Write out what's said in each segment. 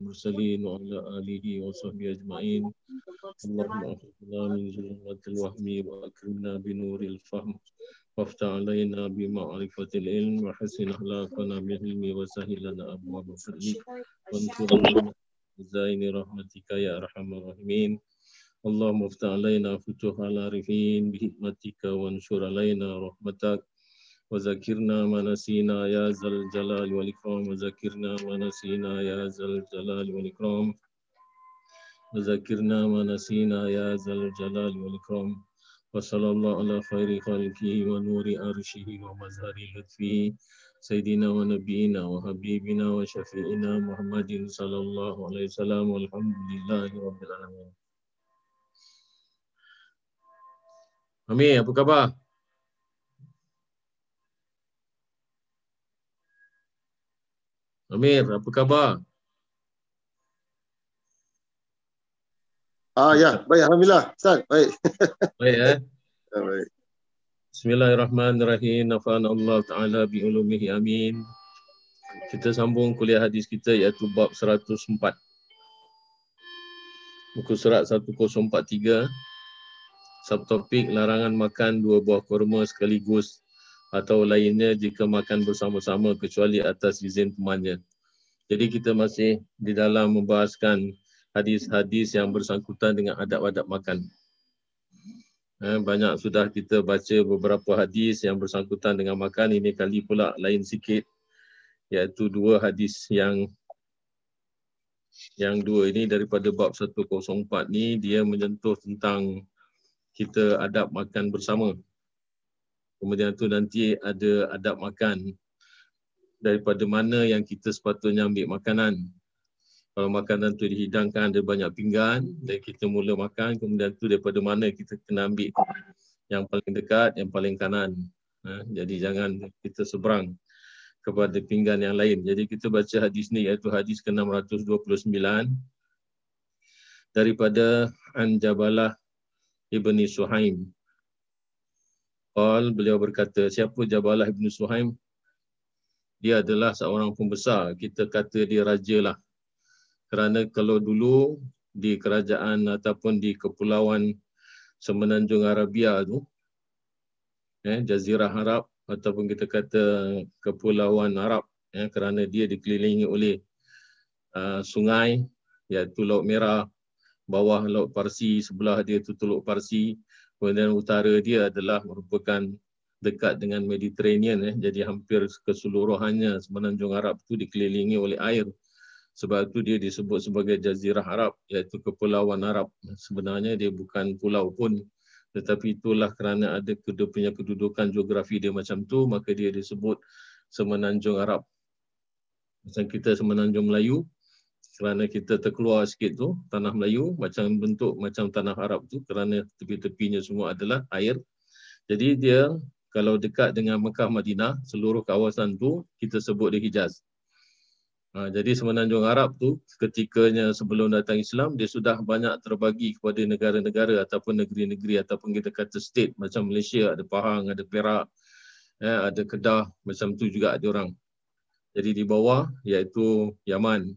المرسلين وعلى آله وصحبه أجمعين. اللهم أخذنا من ظلمات الوهم وأكرمنا بنور الفهم. وافتح علينا بمعرفة العلم وحسن أخلاقنا بالعلم وسهل لنا أبواب فضلك وانصرنا زين رحمتك يا أرحم الراحمين. اللهم افتح علينا فتوح العارفين بحكمتك وانشر علينا رحمتك. وذكرنا ما نسينا يا ذا الجلال والإكرام. وذكرنا ما نسينا يا ذا الجلال والإكرام. وذكرنا ما نسينا يا ذا الجلال والإكرام. وصلى الله على خير خلقه ونور أرشه ومظهر لطفه. سيدنا ونبينا وحبيبنا وشفيعنا محمد صلى الله عليه وسلم. والحمد لله رب العالمين. Amir, apa khabar? Amir, apa khabar? Ah ya, baik alhamdulillah. Ustaz, baik. Baik eh. Ya, baik. Bismillahirrahmanirrahim. Nafa'an Allah Ta'ala bi'ulumihi amin. Kita sambung kuliah hadis kita iaitu bab 104. Buku surat 1043. Subtopik larangan makan dua buah kurma sekaligus atau lainnya jika makan bersama-sama kecuali atas izin temannya. Jadi kita masih di dalam membahaskan hadis-hadis yang bersangkutan dengan adab-adab makan. Eh, banyak sudah kita baca beberapa hadis yang bersangkutan dengan makan. Ini kali pula lain sikit iaitu dua hadis yang yang dua ini daripada bab 104 ni dia menyentuh tentang kita adab makan bersama. Kemudian tu nanti ada adab makan daripada mana yang kita sepatutnya ambil makanan. Kalau makanan tu dihidangkan ada banyak pinggan dan kita mula makan, kemudian tu daripada mana kita kena ambil yang paling dekat, yang paling kanan. Ha, jadi jangan kita seberang kepada pinggan yang lain. Jadi kita baca hadis ni iaitu hadis ke-629 daripada Anjabalah Ibni Suhaim Qal beliau berkata, siapa Jabalah Ibn Suhaim? Dia adalah seorang pembesar. Kita kata dia raja lah. Kerana kalau dulu di kerajaan ataupun di kepulauan semenanjung Arabia tu, eh, Jazirah Arab ataupun kita kata kepulauan Arab, eh, kerana dia dikelilingi oleh uh, sungai, iaitu Laut Merah, bawah Laut Parsi, sebelah dia tu Teluk Parsi, kemudian utara dia adalah merupakan dekat dengan Mediterranean eh. Jadi hampir keseluruhannya semenanjung Arab itu dikelilingi oleh air. Sebab itu dia disebut sebagai jazirah Arab iaitu kepulauan Arab. Sebenarnya dia bukan pulau pun. Tetapi itulah kerana ada kedua punya kedudukan geografi dia macam tu maka dia disebut semenanjung Arab. Macam kita semenanjung Melayu kerana kita terkeluar sikit tu tanah Melayu macam bentuk macam tanah Arab tu kerana tepi-tepinya semua adalah air. Jadi dia kalau dekat dengan Mekah Madinah seluruh kawasan tu kita sebut dia Hijaz. Ha, jadi semenanjung Arab tu ketikanya sebelum datang Islam dia sudah banyak terbagi kepada negara-negara ataupun negeri-negeri ataupun kita kata state macam Malaysia ada Pahang, ada Perak, ya, ada Kedah macam tu juga ada orang. Jadi di bawah iaitu Yaman,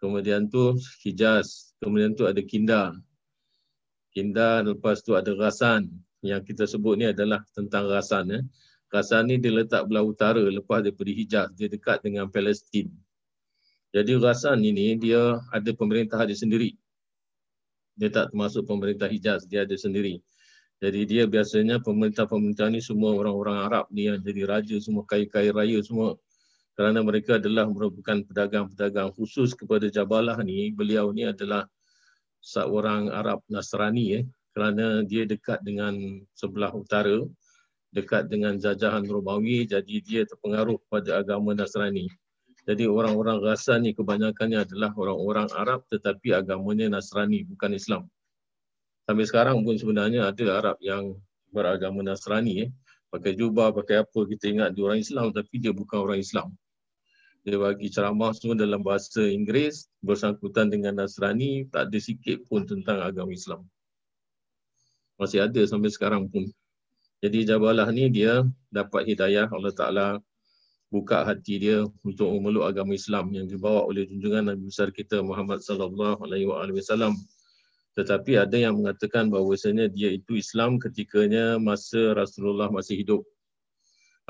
kemudian tu Hijaz, kemudian tu ada Kinda. Kinda lepas tu ada Rasan. Yang kita sebut ni adalah tentang Rasan. Eh. Rasan ni dia letak belah utara lepas daripada Hijaz. Dia dekat dengan Palestin. Jadi Rasan ini dia ada pemerintah dia sendiri. Dia tak termasuk pemerintah Hijaz, dia ada sendiri. Jadi dia biasanya pemerintah-pemerintah ni semua orang-orang Arab ni yang jadi raja semua kaya-kaya raya semua kerana mereka adalah merupakan pedagang-pedagang khusus kepada Jabalah ni. Beliau ni adalah seorang Arab Nasrani eh kerana dia dekat dengan sebelah utara dekat dengan jajahan Romawi jadi dia terpengaruh pada agama Nasrani. Jadi orang-orang Ghassan ni kebanyakannya adalah orang-orang Arab tetapi agamanya Nasrani bukan Islam. Sampai sekarang pun sebenarnya ada Arab yang beragama Nasrani eh pakai jubah pakai apa kita ingat dia orang Islam tapi dia bukan orang Islam. Dia bagi ceramah semua dalam bahasa Inggeris bersangkutan dengan Nasrani tak ada sikit pun tentang agama Islam. Masih ada sampai sekarang pun. Jadi Jabalah ni dia dapat hidayah Allah Ta'ala buka hati dia untuk memeluk agama Islam yang dibawa oleh junjungan Nabi besar kita Muhammad sallallahu alaihi wasallam. Tetapi ada yang mengatakan bahawasanya dia itu Islam ketikanya masa Rasulullah masih hidup.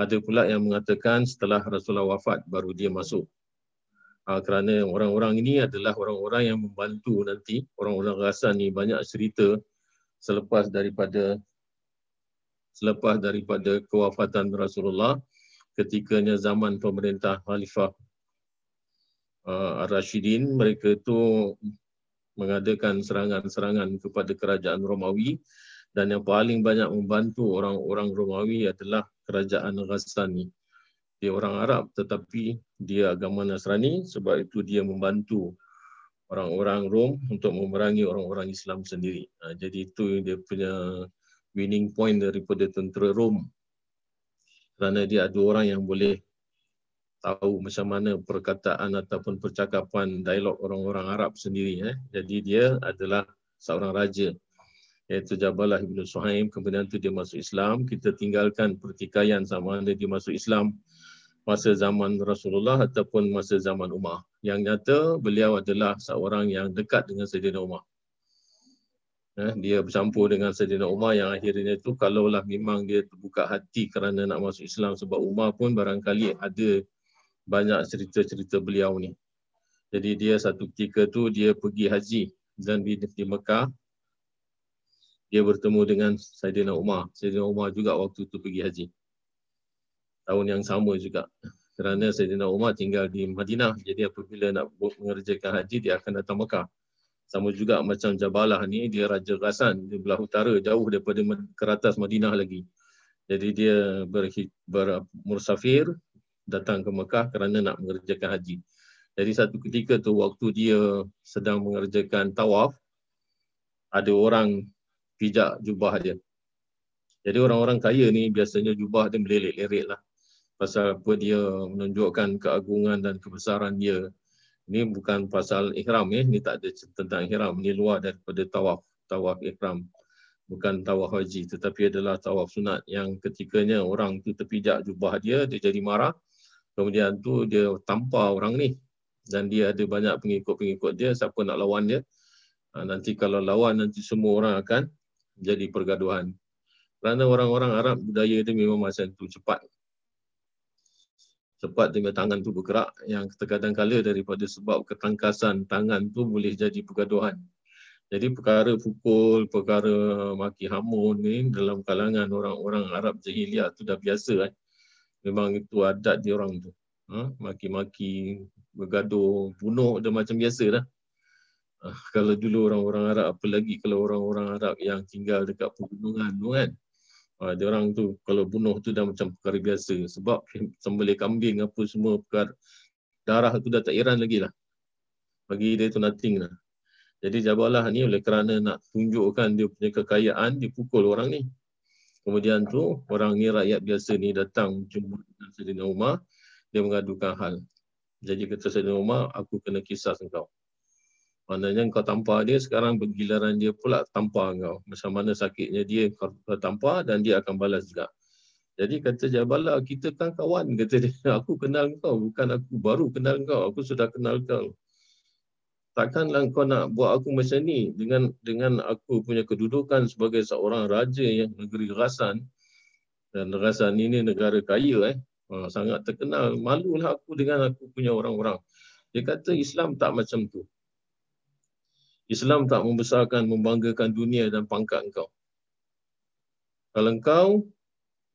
Ada pula yang mengatakan setelah Rasulullah wafat baru dia masuk. Ha, kerana orang-orang ini adalah orang-orang yang membantu nanti orang-orang Ghassan ni banyak cerita selepas daripada selepas daripada kewafatan Rasulullah ketikanya zaman pemerintah Khalifah uh, Ar-Rashidin mereka itu mengadakan serangan-serangan kepada kerajaan Romawi dan yang paling banyak membantu orang-orang Romawi adalah kerajaan Ghassan ni dia orang Arab tetapi dia agama Nasrani sebab itu dia membantu orang-orang Rom untuk memerangi orang-orang Islam sendiri. Ha, jadi itu dia punya winning point daripada tentera Rom. Kerana dia ada orang yang boleh tahu macam mana perkataan ataupun percakapan dialog orang-orang Arab sendiri. Eh. Jadi dia adalah seorang raja iaitu Jabalah Ibn Suhaim. Kemudian tu dia masuk Islam. Kita tinggalkan pertikaian sama ada dia masuk Islam masa zaman Rasulullah ataupun masa zaman Umar. Yang nyata beliau adalah seorang yang dekat dengan Sayyidina Umar. Eh, dia bercampur dengan Sayyidina Umar yang akhirnya itu kalaulah memang dia terbuka hati kerana nak masuk Islam sebab Umar pun barangkali ada banyak cerita-cerita beliau ni. Jadi dia satu ketika tu dia pergi haji dan di, di Mekah. Dia bertemu dengan Sayyidina Umar. Sayyidina Umar juga waktu tu pergi haji. Tahun yang sama juga. Kerana Sayyidina Umar tinggal di Madinah. Jadi apabila nak mengerjakan haji dia akan datang Mekah. Sama juga macam Jabalah ni dia Raja Ghassan. Di belah utara jauh daripada ke atas Madinah lagi. Jadi dia bermursafir datang ke Mekah kerana nak mengerjakan haji. Jadi satu ketika tu waktu dia sedang mengerjakan tawaf ada orang pijak jubah dia. Jadi orang-orang kaya ni biasanya jubah dia melelik-lerik lah. Pasal apa dia menunjukkan keagungan dan kebesaran dia. Ini bukan pasal ihram ya, ini tak ada tentang ihram, ini luar daripada tawaf, tawaf ihram. Bukan tawaf haji. Tetapi adalah tawaf sunat yang ketikanya orang tu terpijak jubah dia, dia jadi marah. Kemudian tu dia tampar orang ni dan dia ada banyak pengikut-pengikut dia, siapa nak lawan dia. Ha, nanti kalau lawan nanti semua orang akan jadi pergaduhan. Kerana orang-orang Arab budaya dia memang macam tu cepat cepat dengan tangan tu bergerak yang terkadang kala daripada sebab ketangkasan tangan tu boleh jadi pergaduhan. Jadi perkara pukul, perkara maki hamun ni dalam kalangan orang-orang Arab jahiliah tu dah biasa. Eh. Memang itu adat dia orang tu. Ha? Maki-maki, bergaduh, bunuh dah macam biasa dah. Ha, kalau dulu orang-orang Arab, apalagi kalau orang-orang Arab yang tinggal dekat pegunungan tu kan. Ha, dia orang tu kalau bunuh tu dah macam perkara biasa sebab sembelih kambing apa semua perkara darah tu dah tak iran lagi lah. Bagi dia tu nothing lah. Jadi Jabalah ni oleh kerana nak tunjukkan dia punya kekayaan, dia pukul orang ni. Kemudian tu orang ni rakyat biasa ni datang jumpa dengan Sayyidina Umar, dia mengadukan hal. Jadi kata Sayyidina Umar, aku kena kisah engkau. Maknanya kau tampar dia, sekarang bergilaran dia pula tampar kau. Macam mana sakitnya dia kau tampar dan dia akan balas juga. Jadi kata Jabalah, kita kan kawan. Kata dia, aku kenal kau. Bukan aku baru kenal kau. Aku sudah kenal kau. Takkanlah kau nak buat aku macam ni dengan dengan aku punya kedudukan sebagai seorang raja yang negeri Rasan. Dan Rasan ini negara kaya. eh ha, Sangat terkenal. Malulah aku dengan aku punya orang-orang. Dia kata Islam tak macam tu. Islam tak membesarkan, membanggakan dunia dan pangkat engkau. Kalau engkau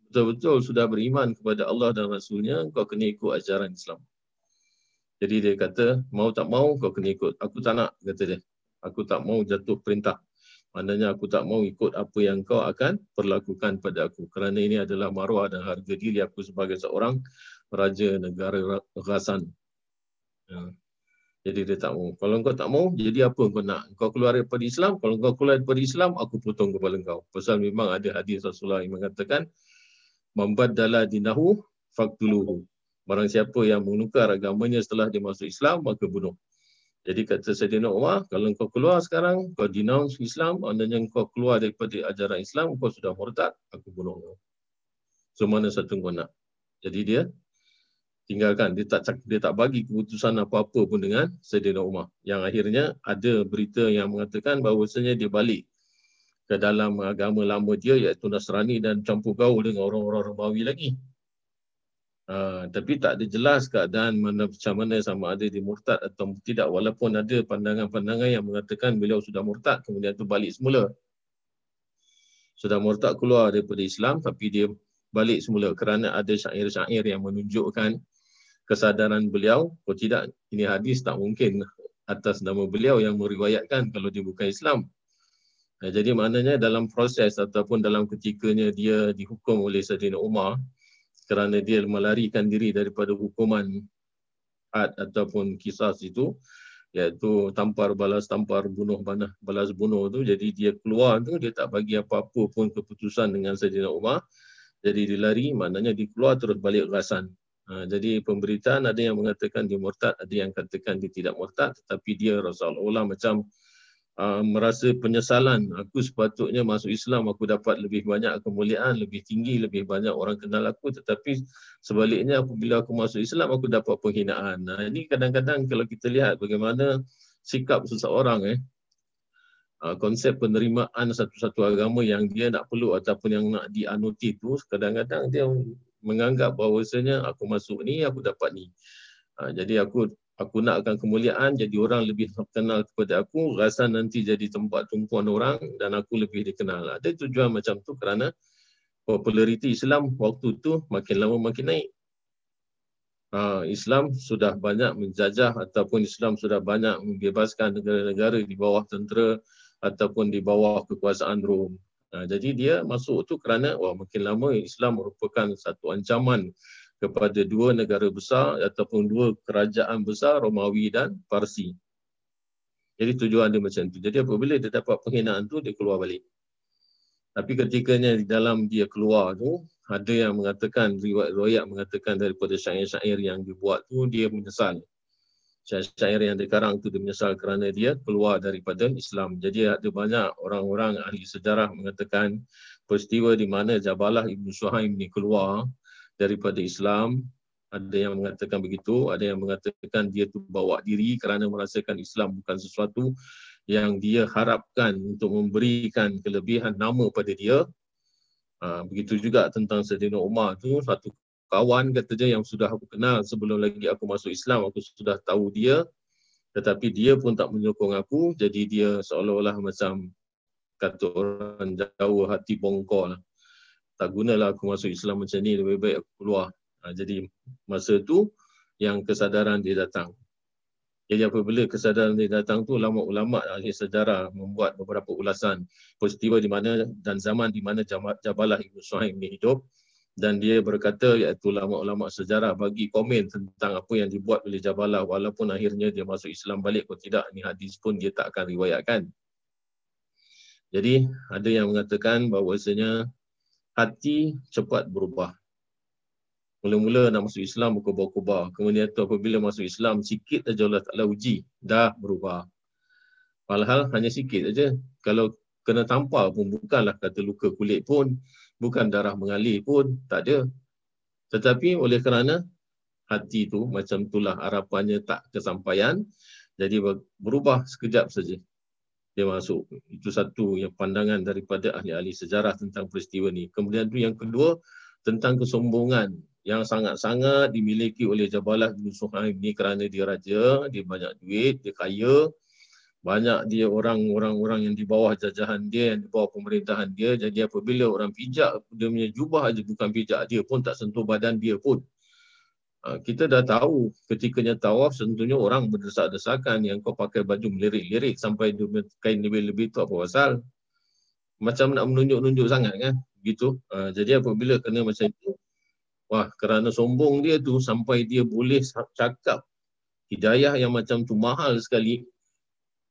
betul-betul sudah beriman kepada Allah dan Rasulnya, engkau kena ikut ajaran Islam. Jadi dia kata, mau tak mau kau kena ikut. Aku tak nak, kata dia. Aku tak mau jatuh perintah. Maknanya aku tak mau ikut apa yang kau akan perlakukan pada aku. Kerana ini adalah maruah dan harga diri aku sebagai seorang raja negara Ghassan. Ya. Jadi dia tak mau. Kalau kau tak mau, jadi apa kau nak? Kau keluar daripada Islam. Kalau kau keluar daripada Islam, aku potong kepala kau. Pasal memang ada hadis Rasulullah yang mengatakan, Membadala dinahu faktuluhu. Barang siapa yang menukar agamanya setelah dia masuk Islam, maka bunuh. Jadi kata Sayyidina Umar, kalau kau keluar sekarang, kau denounce Islam, andanya kau keluar daripada ajaran Islam, kau sudah murtad, aku bunuh kau. So mana satu kau nak? Jadi dia tinggalkan dia tak dia tak bagi keputusan apa-apa pun dengan Sayyidina Umar yang akhirnya ada berita yang mengatakan bahawasanya dia balik ke dalam agama lama dia iaitu Nasrani dan campur gaul dengan orang-orang Romawi lagi. Uh, tapi tak ada jelas keadaan mana macam mana sama ada di murtad atau tidak walaupun ada pandangan-pandangan yang mengatakan beliau sudah murtad kemudian tu balik semula. Sudah murtad keluar daripada Islam tapi dia balik semula kerana ada syair-syair yang menunjukkan kesadaran beliau, kalau tidak ini hadis tak mungkin atas nama beliau yang meriwayatkan kalau dia bukan Islam. Jadi maknanya dalam proses ataupun dalam ketikanya dia dihukum oleh Sayyidina Umar kerana dia melarikan diri daripada hukuman had ataupun kisah itu iaitu tampar balas tampar bunuh balas bunuh tu. Jadi dia keluar tu dia tak bagi apa-apa pun keputusan dengan Sayyidina Umar jadi dia lari maknanya dia keluar terus balik rasan Ha, jadi pemberitaan ada yang mengatakan dia murtad, ada yang katakan dia tidak murtad. Tetapi dia Rasulullah macam uh, merasa penyesalan. Aku sepatutnya masuk Islam, aku dapat lebih banyak kemuliaan, lebih tinggi, lebih banyak orang kenal aku tetapi sebaliknya apabila aku masuk Islam, aku dapat penghinaan. Nah, ini kadang-kadang kalau kita lihat bagaimana sikap seseorang eh, uh, konsep penerimaan satu-satu agama yang dia nak perlu ataupun yang nak dianuti itu kadang-kadang dia menganggap bahawasanya aku masuk ni aku dapat ni. Ha, jadi aku aku nakkan kemuliaan jadi orang lebih kenal kepada aku rasa nanti jadi tempat tumpuan orang dan aku lebih dikenal. Ada tujuan macam tu kerana populariti Islam waktu tu makin lama makin naik. Ha, Islam sudah banyak menjajah ataupun Islam sudah banyak membebaskan negara-negara di bawah tentera ataupun di bawah kekuasaan Rom. Ha, jadi dia masuk tu kerana wah makin lama Islam merupakan satu ancaman kepada dua negara besar ataupun dua kerajaan besar Romawi dan Parsi. Jadi tujuan dia macam tu. Jadi apabila dia dapat penghinaan tu dia keluar balik. Tapi ketikanya di dalam dia keluar tu ada yang mengatakan riwayat-riwayat mengatakan daripada syair-syair yang dibuat tu dia menyesal syair yang dikarang itu dia menyesal kerana dia keluar daripada Islam. Jadi ada banyak orang-orang ahli sejarah mengatakan peristiwa di mana Jabalah Ibn Suhaim ini keluar daripada Islam. Ada yang mengatakan begitu, ada yang mengatakan dia tu bawa diri kerana merasakan Islam bukan sesuatu yang dia harapkan untuk memberikan kelebihan nama pada dia. Ha, begitu juga tentang Sayyidina Umar tu satu kawan kata dia yang sudah aku kenal sebelum lagi aku masuk Islam aku sudah tahu dia tetapi dia pun tak menyokong aku jadi dia seolah-olah macam kata orang jauh hati bongkor lah. Tak gunalah aku masuk Islam macam ni lebih baik aku keluar. Ha, jadi masa tu yang kesadaran dia datang. Jadi apabila kesadaran dia datang tu ulama-ulama ahli sejarah membuat beberapa ulasan. Peristiwa di mana dan zaman di mana Jabalah Ibn Suhaim ni hidup. Dan dia berkata iaitu ulama-ulama sejarah bagi komen tentang apa yang dibuat oleh Jabalah. Walaupun akhirnya dia masuk Islam balik atau tidak ni hadis pun dia tak akan riwayatkan. Jadi ada yang mengatakan bahawasanya hati cepat berubah. Mula-mula nak masuk Islam berkubar-kubar. Kemudian tu apabila masuk Islam sikit saja Allah Ta'ala uji. Dah berubah. Padahal hanya sikit saja. Kalau kena tampar pun bukanlah kata luka kulit pun bukan darah mengalir pun tak ada tetapi oleh kerana hati tu macam itulah harapannya tak kesampaian jadi berubah sekejap saja dia masuk itu satu yang pandangan daripada ahli-ahli sejarah tentang peristiwa ni kemudian tu yang kedua tentang kesombongan yang sangat-sangat dimiliki oleh Jabalah bin Suhaim ni kerana dia raja, dia banyak duit, dia kaya, banyak dia orang-orang yang di bawah jajahan dia, yang di bawah pemerintahan dia. Jadi apabila orang pijak, dia punya jubah aja bukan pijak dia pun, tak sentuh badan dia pun. Ha, kita dah tahu ketikanya tawaf, tentunya orang berdesak-desakan yang kau pakai baju melirik-lirik sampai dia kain lebih-lebih tu apa pasal. Macam nak menunjuk-nunjuk sangat kan. Gitu. Ha, jadi apabila kena macam itu, wah kerana sombong dia tu sampai dia boleh cakap hidayah yang macam tu mahal sekali,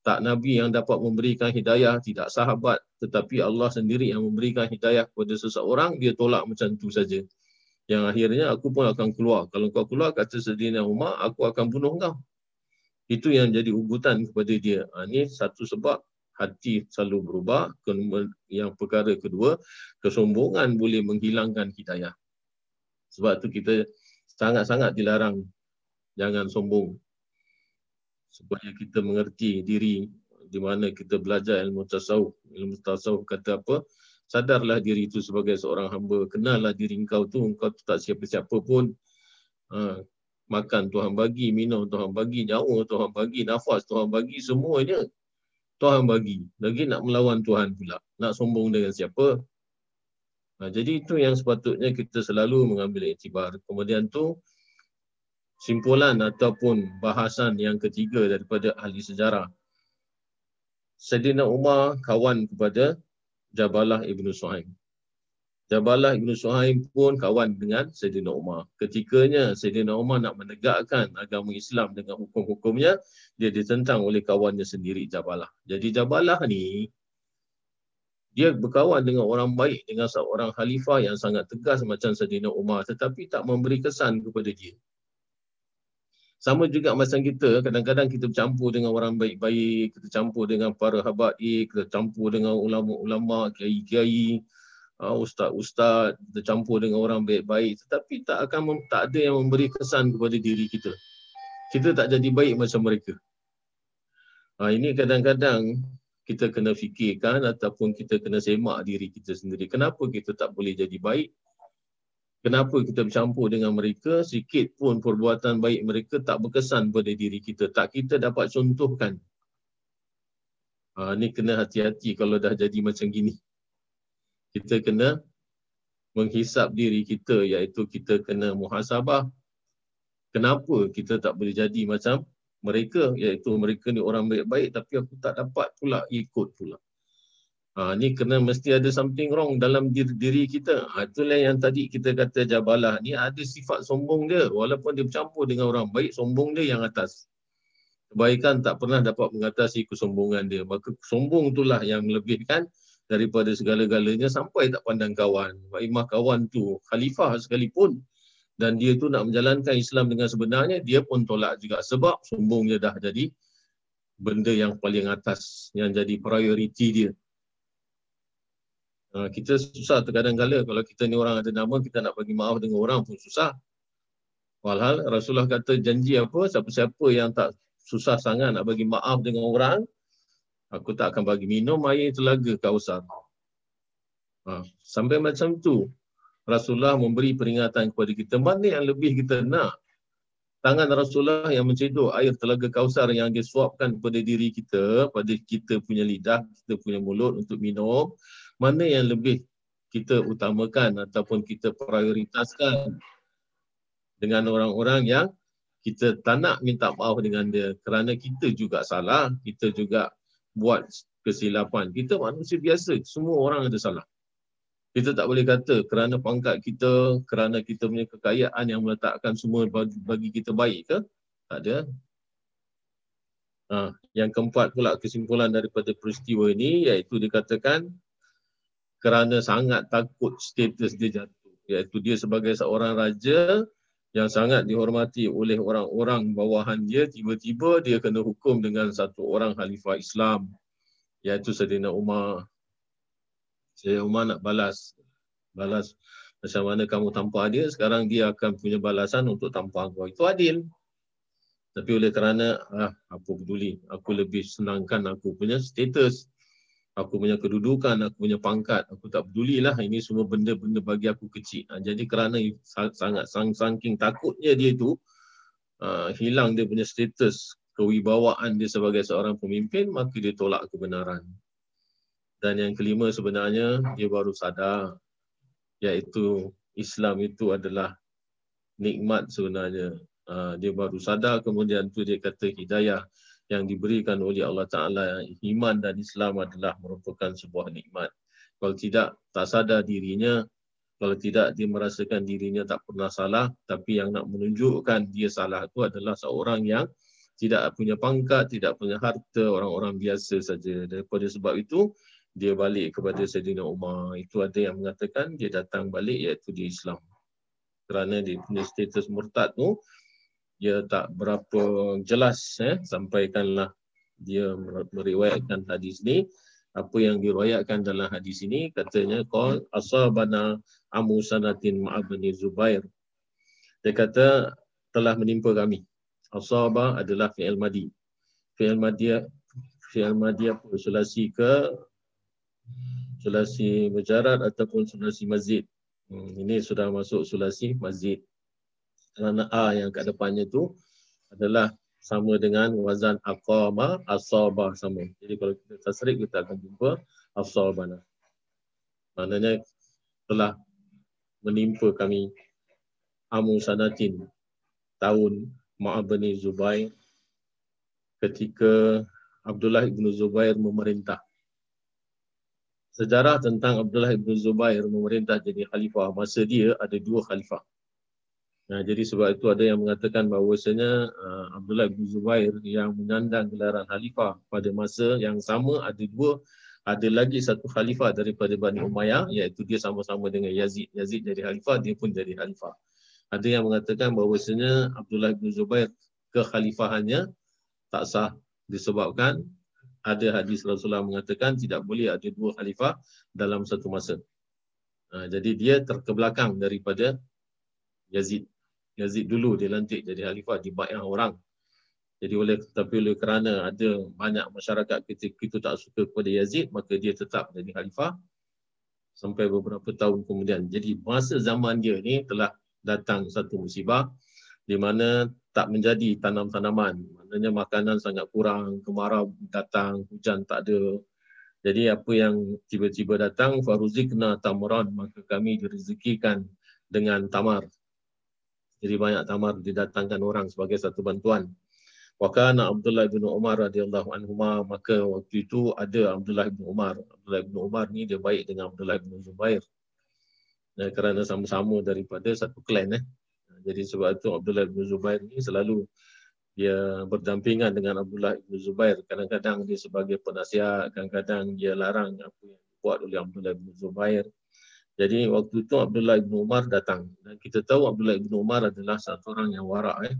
tak Nabi yang dapat memberikan hidayah, tidak sahabat, tetapi Allah sendiri yang memberikan hidayah kepada seseorang, dia tolak macam tu saja. Yang akhirnya aku pun akan keluar. Kalau kau keluar, kata Sedina Umar, aku akan bunuh kau. Itu yang jadi ugutan kepada dia. Ha, ini satu sebab hati selalu berubah. Yang perkara kedua, kesombongan boleh menghilangkan hidayah. Sebab tu kita sangat-sangat dilarang jangan sombong supaya kita mengerti diri di mana kita belajar ilmu tasawuf ilmu tasawuf kata apa sadarlah diri itu sebagai seorang hamba. Kenallah diri engkau tu engkau tu tak siapa-siapa pun. Ha, makan Tuhan bagi minum Tuhan bagi nyawa Tuhan bagi nafas Tuhan bagi semuanya Tuhan bagi. Lagi nak melawan Tuhan pula. Nak sombong dengan siapa? Ha, jadi itu yang sepatutnya kita selalu mengambil iktibar. Kemudian tu simpulan ataupun bahasan yang ketiga daripada ahli sejarah. Sayyidina Umar kawan kepada Jabalah Ibnu Suhaim. Jabalah Ibnu Suhaim pun kawan dengan Sayyidina Umar. Ketikanya Sayyidina Umar nak menegakkan agama Islam dengan hukum-hukumnya, dia ditentang oleh kawannya sendiri Jabalah. Jadi Jabalah ni dia berkawan dengan orang baik dengan seorang khalifah yang sangat tegas macam Sayyidina Umar tetapi tak memberi kesan kepada dia. Sama juga macam kita, kadang-kadang kita bercampur dengan orang baik-baik, kita campur dengan para habaib, kita campur dengan ulama-ulama, kiai-kiai, uh, ustaz-ustaz, kita campur dengan orang baik-baik. Tetapi tak akan tak ada yang memberi kesan kepada diri kita. Kita tak jadi baik macam mereka. Uh, ini kadang-kadang kita kena fikirkan ataupun kita kena semak diri kita sendiri. Kenapa kita tak boleh jadi baik kenapa kita bercampur dengan mereka? Sikit pun perbuatan baik mereka tak berkesan pada diri kita. Tak kita dapat contohkan. Ha, ni kena hati-hati kalau dah jadi macam gini. Kita kena menghisap diri kita iaitu kita kena muhasabah. Kenapa kita tak boleh jadi macam mereka? Iaitu mereka ni orang baik-baik tapi aku tak dapat pula ikut pula Ha, ni kena mesti ada something wrong dalam diri, diri kita. Ha, itulah yang tadi kita kata jabalah. Ni ada sifat sombong dia. Walaupun dia bercampur dengan orang baik, sombong dia yang atas. Kebaikan tak pernah dapat mengatasi kesombongan dia. Maka sombong itulah yang melebihkan daripada segala-galanya sampai tak pandang kawan. Imah kawan tu khalifah sekalipun. Dan dia tu nak menjalankan Islam dengan sebenarnya, dia pun tolak juga. Sebab sombongnya dah jadi benda yang paling atas. Yang jadi prioriti dia. Ha, kita susah terkadang-kala kalau kita ni orang ada nama kita nak bagi maaf dengan orang pun susah. Walhal Rasulullah kata janji apa siapa-siapa yang tak susah sangat nak bagi maaf dengan orang aku tak akan bagi minum air telaga kausar. Ha, sampai macam tu Rasulullah memberi peringatan kepada kita mana yang lebih kita nak tangan Rasulullah yang mencedok air telaga kausar yang dia suapkan kepada diri kita pada kita punya lidah kita punya mulut untuk minum mana yang lebih kita utamakan ataupun kita prioritaskan dengan orang-orang yang kita tak nak minta maaf dengan dia kerana kita juga salah, kita juga buat kesilapan. Kita manusia biasa, semua orang ada salah. Kita tak boleh kata kerana pangkat kita, kerana kita punya kekayaan yang meletakkan semua bagi, kita baik ke? Tak ada. Ha, yang keempat pula kesimpulan daripada peristiwa ini iaitu dikatakan kerana sangat takut status dia jatuh. Iaitu dia sebagai seorang raja yang sangat dihormati oleh orang-orang bawahan dia, tiba-tiba dia kena hukum dengan satu orang khalifah Islam. Iaitu Sayyidina Umar. Sayyidina Umar nak balas. Balas macam mana kamu tampar dia, sekarang dia akan punya balasan untuk tampar kau. Itu adil. Tapi oleh kerana, ah, apa peduli, aku lebih senangkan aku punya status aku punya kedudukan, aku punya pangkat, aku tak pedulilah ini semua benda-benda bagi aku kecil. Ha, jadi kerana sangat sang saking takutnya dia itu uh, hilang dia punya status kewibawaan dia sebagai seorang pemimpin, maka dia tolak kebenaran. Dan yang kelima sebenarnya dia baru sadar iaitu Islam itu adalah nikmat sebenarnya. Uh, dia baru sadar kemudian tu dia kata hidayah yang diberikan oleh Allah Ta'ala iman dan Islam adalah merupakan sebuah nikmat. Kalau tidak, tak sadar dirinya. Kalau tidak, dia merasakan dirinya tak pernah salah. Tapi yang nak menunjukkan dia salah itu adalah seorang yang tidak punya pangkat, tidak punya harta, orang-orang biasa saja. Daripada sebab itu, dia balik kepada Sayyidina Umar. Itu ada yang mengatakan dia datang balik iaitu di Islam. Kerana dia punya status murtad tu, dia tak berapa jelas eh sampaikanlah dia meriwayatkan hadis ni apa yang diriwayatkan dalam hadis ini katanya qol asabana amu sanatin ma'abni zubair Dia kata telah menimpa kami. Asaba adalah fi'il madi. Fi'il madi fi'il madi apa? Sulasi ke sulasi mujarad ataupun sulasi mazid. Hmm, ini sudah masuk sulasi mazid. Kerana A yang kat depannya tu adalah sama dengan wazan aqama asaba sama. Jadi kalau kita tasrik kita akan jumpa asabana. Maknanya telah menimpa kami amu sanatin tahun Ma'abani Zubair ketika Abdullah ibnu Zubair memerintah. Sejarah tentang Abdullah ibnu Zubair memerintah jadi khalifah. Masa dia ada dua khalifah. Nah, jadi sebab itu ada yang mengatakan bahawasanya uh, Abdullah ibnu Zubair yang menyandang gelaran khalifah pada masa yang sama ada dua ada lagi satu khalifah daripada Bani Umayyah iaitu dia sama-sama dengan Yazid. Yazid jadi khalifah, dia pun jadi khalifah. Ada yang mengatakan bahawasanya Abdullah bin Zubair kekhalifahannya tak sah disebabkan ada hadis Rasulullah mengatakan tidak boleh ada dua khalifah dalam satu masa. Ha, jadi dia terkebelakang daripada Yazid. Yazid dulu dia lantik jadi khalifah di bayang orang. Jadi oleh tapi oleh kerana ada banyak masyarakat kita kita tak suka kepada Yazid maka dia tetap jadi khalifah sampai beberapa tahun kemudian. Jadi masa zaman dia ni telah datang satu musibah di mana tak menjadi tanam-tanaman. Maknanya makanan sangat kurang, kemarau datang, hujan tak ada. Jadi apa yang tiba-tiba datang, faruzikna tamran, maka kami direzekikan dengan tamar. Jadi banyak tamar didatangkan orang sebagai satu bantuan. Wakana Abdullah bin Umar radhiyallahu anhu maka waktu itu ada Abdullah bin Umar. Abdullah bin Umar ni dia baik dengan Abdullah bin Zubair. Dan kerana sama-sama daripada satu klan eh. Jadi sebab itu Abdullah bin Zubair ni selalu dia berdampingan dengan Abdullah bin Zubair. Kadang-kadang dia sebagai penasihat, kadang-kadang dia larang apa yang dibuat oleh Abdullah bin Zubair. Jadi waktu itu Abdullah bin Umar datang. Dan kita tahu Abdullah bin Umar adalah satu orang yang warak eh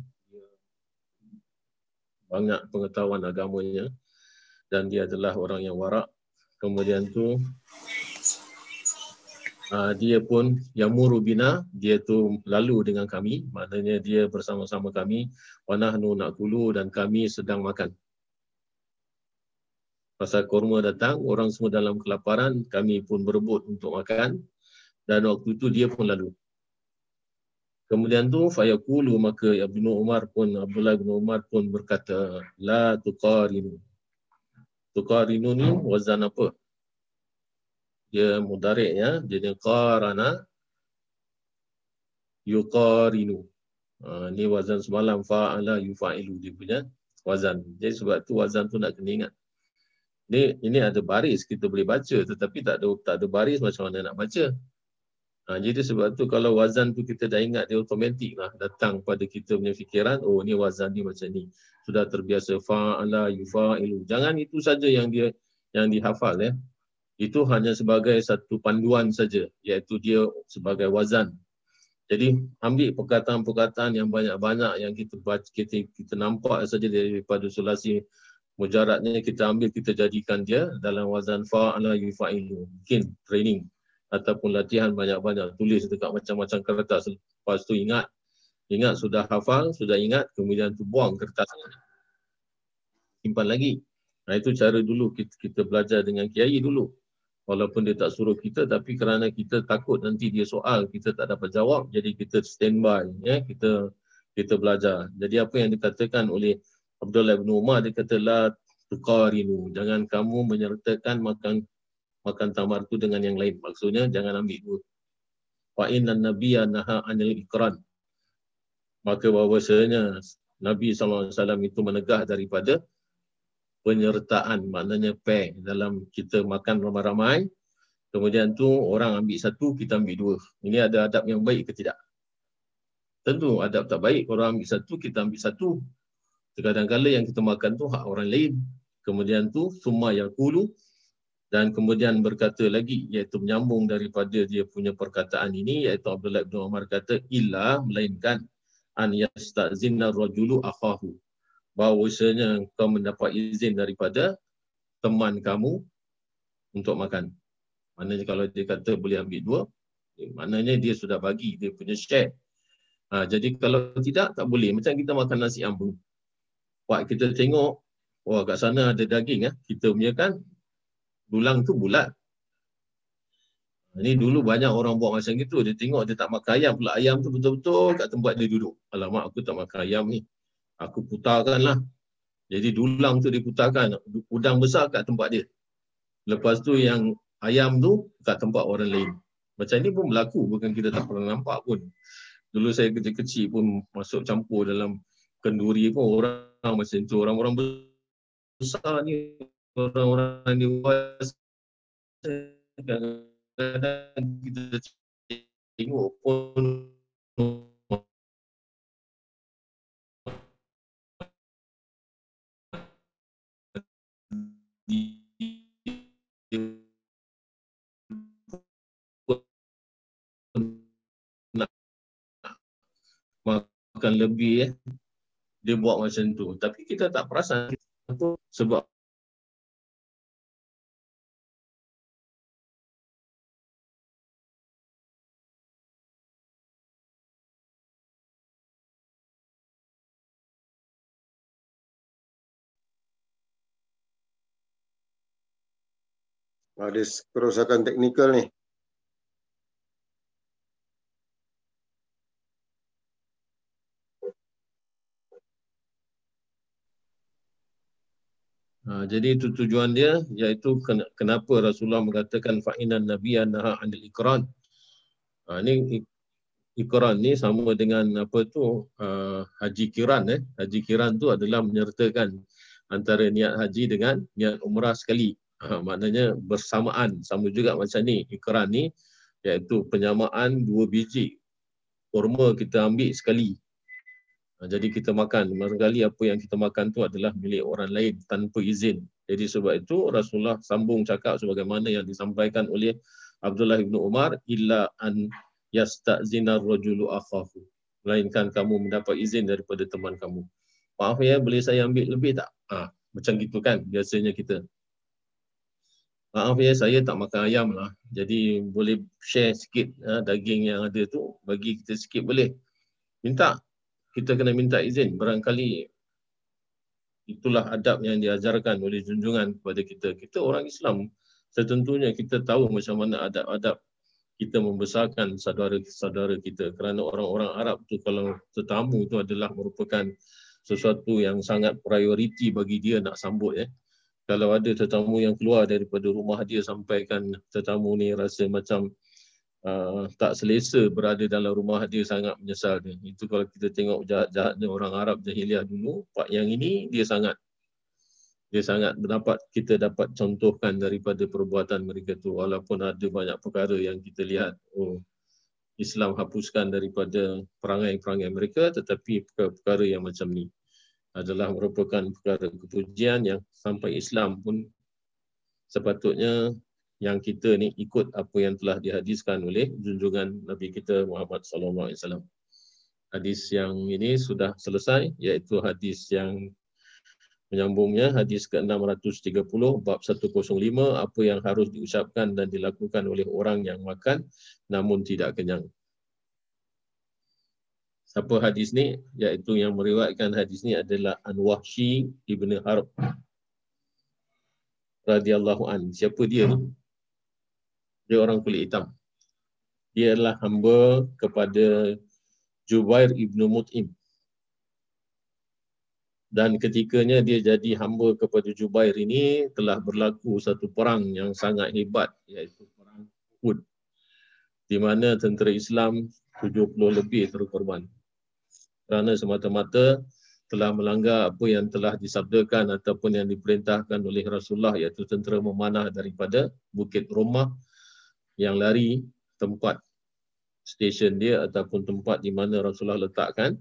banyak pengetahuan agamanya dan dia adalah orang yang warak. Kemudian tu uh, dia pun yang murubina dia tu lalu dengan kami, maknanya dia bersama-sama kami wa nahnu nakulu dan kami sedang makan. Pasal kurma datang, orang semua dalam kelaparan, kami pun berebut untuk makan dan waktu itu dia pun lalu. Kemudian tu fayaqulu maka Ibnu Umar pun Abdullah bin Umar pun berkata la tuqarinu. Tuqarinu ni wazan apa? Dia mudarik ya. Jadi qarana yuqarinu. Ha, ni wazan semalam fa'ala yufa'ilu dia punya wazan. Jadi sebab tu wazan tu nak kena ingat. Ni ini ada baris kita boleh baca tetapi tak ada tak ada baris macam mana nak baca. Ha, jadi sebab tu kalau wazan tu kita dah ingat dia automatik lah datang pada kita punya fikiran oh ni wazan ni macam ni. Sudah terbiasa fa'ala yufa'ilu. Jangan itu saja yang dia yang dihafal ya. Itu hanya sebagai satu panduan saja iaitu dia sebagai wazan. Jadi ambil perkataan-perkataan yang banyak-banyak yang kita baca kita kita nampak saja daripada sulasi mujaradnya kita ambil kita jadikan dia dalam wazan fa'ala yufa'ilu. Mungkin training ataupun latihan banyak-banyak tulis dekat macam-macam kertas. Lepas tu ingat ingat sudah hafal sudah ingat kemudian tu buang kertas. Simpan lagi. Nah itu cara dulu kita, kita belajar dengan kiai dulu. Walaupun dia tak suruh kita tapi kerana kita takut nanti dia soal kita tak dapat jawab jadi kita standby ya kita kita belajar. Jadi apa yang dikatakan oleh Abdullah bin Umar dia kata la tuqarinu jangan kamu menyertakan makan makan tamar tu dengan yang lain. Maksudnya jangan ambil dua. Fa inna nabiyya naha anil ikran. Maka bahawasanya Nabi SAW itu menegah daripada penyertaan. Maknanya pair dalam kita makan ramai-ramai. Kemudian tu orang ambil satu, kita ambil dua. Ini ada adab yang baik ke tidak? Tentu adab tak baik. Orang ambil satu, kita ambil satu. Kadang-kadang yang kita makan tu hak orang lain. Kemudian tu, semua yang kulu, dan kemudian berkata lagi iaitu menyambung daripada dia punya perkataan ini iaitu Abdullah bin Umar kata illa melainkan an yastazinna rajulu akhahu bahawasanya kau mendapat izin daripada teman kamu untuk makan. Maknanya kalau dia kata boleh ambil dua, maknanya dia sudah bagi dia punya share. Ha, jadi kalau tidak, tak boleh. Macam kita makan nasi ambung. Buat kita tengok, wah kat sana ada daging. Eh. Kita punya kan, tulang tu bulat. Ini dulu banyak orang buat macam itu. Dia tengok dia tak makan ayam pula. Ayam tu betul-betul kat tempat dia duduk. Alamak aku tak makan ayam ni. Aku putarkan lah. Jadi dulang tu diputarkan. Udang besar kat tempat dia. Lepas tu yang ayam tu kat tempat orang lain. Macam ni pun berlaku. Bukan kita tak pernah nampak pun. Dulu saya kecil-kecil pun masuk campur dalam kenduri pun orang macam tu. Orang-orang besar ni. Orang-orang dewasa kadang kita tengok pun makan lebih eh. dia buat macam tu tapi kita tak perasan sebab Ada kerosakan teknikal ni. Ha, jadi itu tujuan dia iaitu kenapa Rasulullah mengatakan fa'inan nabiyya naha 'anil ikran. Ha, ini ikran ni sama dengan apa tu uh, haji kiran eh. Haji kiran tu adalah menyertakan antara niat haji dengan niat umrah sekali. Ha, maknanya bersamaan sama juga macam ni ikran ni iaitu penyamaan dua biji kurma kita ambil sekali. Ha, jadi kita makan. Barangkali apa yang kita makan tu adalah milik orang lain tanpa izin. Jadi sebab itu Rasulullah sambung cakap sebagaimana yang disampaikan oleh Abdullah bin Umar illa an yasta'zina ar-rajulu akhahu. Melainkan kamu mendapat izin daripada teman kamu. Maaf ya, boleh saya ambil lebih tak? Ha, macam gitu kan biasanya kita maaf ya saya tak makan ayam lah. Jadi boleh share sikit ha, daging yang ada tu bagi kita sikit boleh. Minta. Kita kena minta izin. Barangkali itulah adab yang diajarkan oleh junjungan kepada kita. Kita orang Islam. Setentunya kita tahu macam mana adab-adab kita membesarkan saudara-saudara kita. Kerana orang-orang Arab tu kalau tetamu tu adalah merupakan sesuatu yang sangat prioriti bagi dia nak sambut. Eh kalau ada tetamu yang keluar daripada rumah dia sampaikan tetamu ni rasa macam uh, tak selesa berada dalam rumah dia sangat menyesal dia. Itu kalau kita tengok jahat-jahatnya orang Arab jahiliah dulu, pak yang ini dia sangat dia sangat dapat kita dapat contohkan daripada perbuatan mereka tu walaupun ada banyak perkara yang kita lihat oh Islam hapuskan daripada perangai-perangai mereka tetapi perkara-perkara yang macam ni adalah merupakan perkara kepujian yang sampai Islam pun sepatutnya yang kita ni ikut apa yang telah dihadiskan oleh junjungan Nabi kita Muhammad sallallahu alaihi wasallam. Hadis yang ini sudah selesai iaitu hadis yang menyambungnya hadis ke-630 bab 105 apa yang harus diucapkan dan dilakukan oleh orang yang makan namun tidak kenyang. Siapa hadis ni? Iaitu yang meriwayatkan hadis ni adalah An-Wahshi Ibn Harb. radhiyallahu an. Siapa dia ni? Dia orang kulit hitam. Dia adalah hamba kepada Jubair Ibn Mut'im. Dan ketikanya dia jadi hamba kepada Jubair ini telah berlaku satu perang yang sangat hebat iaitu perang Uhud. Di mana tentera Islam 70 lebih terkorban kerana semata-mata telah melanggar apa yang telah disabdakan ataupun yang diperintahkan oleh Rasulullah iaitu tentera memanah daripada Bukit Rumah yang lari tempat stesen dia ataupun tempat di mana Rasulullah letakkan.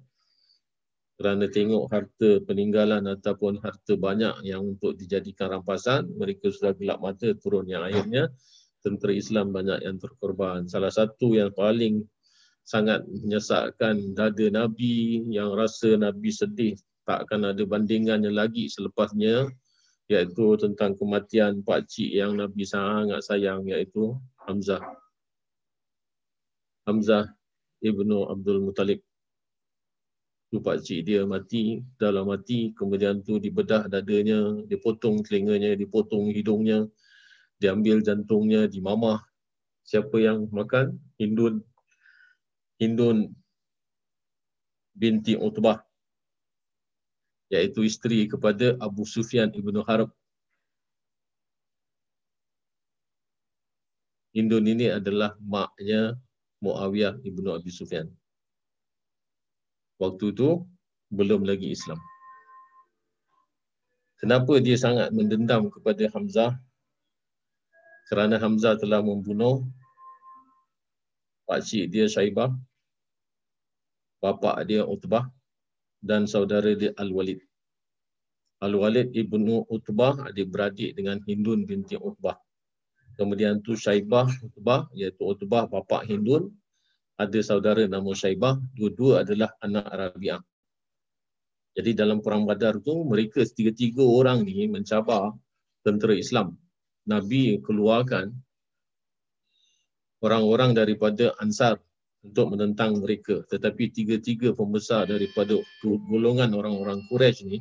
Kerana tengok harta peninggalan ataupun harta banyak yang untuk dijadikan rampasan mereka sudah gelap mata turun yang akhirnya. Tentera Islam banyak yang terkorban. Salah satu yang paling sangat menyesakkan dada Nabi yang rasa Nabi sedih tak akan ada bandingannya lagi selepasnya iaitu tentang kematian pak cik yang Nabi sangat sayang iaitu Hamzah. Hamzah ibnu Abdul Muttalib. Tu pak cik dia mati dalam mati kemudian tu dibedah dadanya dipotong telinganya dipotong hidungnya diambil jantungnya dimamah. Siapa yang makan? Hindun Hindun binti Utbah iaitu isteri kepada Abu Sufyan ibnu Harb Hindun ini adalah maknya Muawiyah ibnu Abi Sufyan waktu itu belum lagi Islam. Kenapa dia sangat mendendam kepada Hamzah? Kerana Hamzah telah membunuh pakcik dia Syaibah, bapa dia Utbah dan saudara dia Al-Walid. Al-Walid ibnu Utbah adik-beradik dengan Hindun binti Utbah. Kemudian tu Syaibah Utbah iaitu Utbah bapa Hindun ada saudara nama Syaibah, dua-dua adalah anak Rabi'ah. Jadi dalam perang Badar tu mereka tiga-tiga orang ni mencabar tentera Islam. Nabi keluarkan orang-orang daripada Ansar untuk menentang mereka. Tetapi tiga-tiga pembesar daripada golongan orang-orang Quraisy ni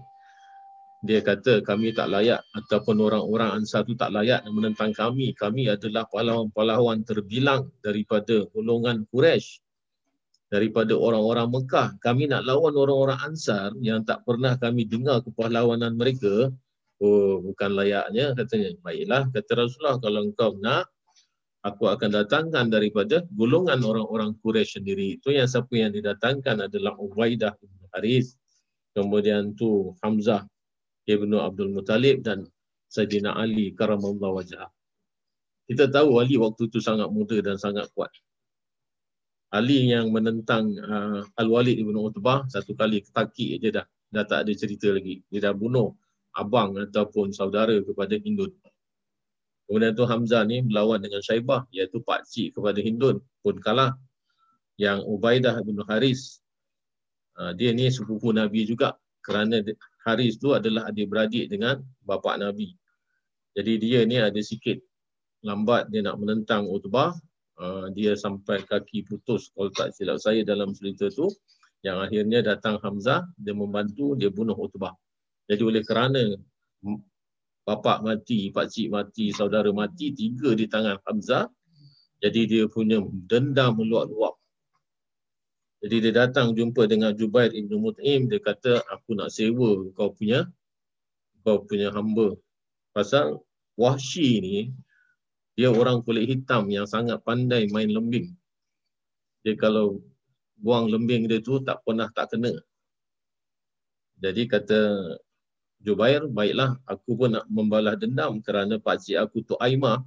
dia kata kami tak layak ataupun orang-orang Ansar tu tak layak menentang kami. Kami adalah pahlawan-pahlawan terbilang daripada golongan Quraisy daripada orang-orang Mekah. Kami nak lawan orang-orang Ansar yang tak pernah kami dengar kepahlawanan mereka. Oh, bukan layaknya katanya. Baiklah, kata Rasulullah, kalau engkau nak, aku akan datangkan daripada golongan orang-orang Quraisy sendiri. Itu yang siapa yang didatangkan adalah Ubaidah bin Haris. Kemudian tu Hamzah Ibnu Abdul Muttalib dan Sayyidina Ali karamallahu wajah. Kita tahu Ali waktu itu sangat muda dan sangat kuat. Ali yang menentang uh, Al-Walid Ibn Utbah satu kali ketaki aja dah. Dah tak ada cerita lagi. Dia dah bunuh abang ataupun saudara kepada Hindun. Kemudian tu Hamzah ni melawan dengan Syaibah iaitu pakcik kepada Hindun pun kalah. Yang Ubaidah bin Haris uh, dia ni sepupu Nabi juga kerana Haris tu adalah adik-beradik dengan bapa Nabi. Jadi dia ni ada sikit lambat dia nak menentang Utbah. Uh, dia sampai kaki putus kalau tak silap saya dalam cerita tu. Yang akhirnya datang Hamzah, dia membantu, dia bunuh Utbah. Jadi oleh kerana bapa mati, pakcik mati, saudara mati, tiga di tangan Hamzah. Jadi dia punya dendam meluap-luap jadi dia datang jumpa dengan Jubair Ibn Mut'im, dia kata, aku nak sewa kau punya kau punya hamba. Pasal Wahsy ni, dia orang kulit hitam yang sangat pandai main lembing. Dia kalau buang lembing dia tu tak pernah tak kena. Jadi kata Jubair, baiklah aku pun nak membalas dendam kerana pakcik aku tu Aimah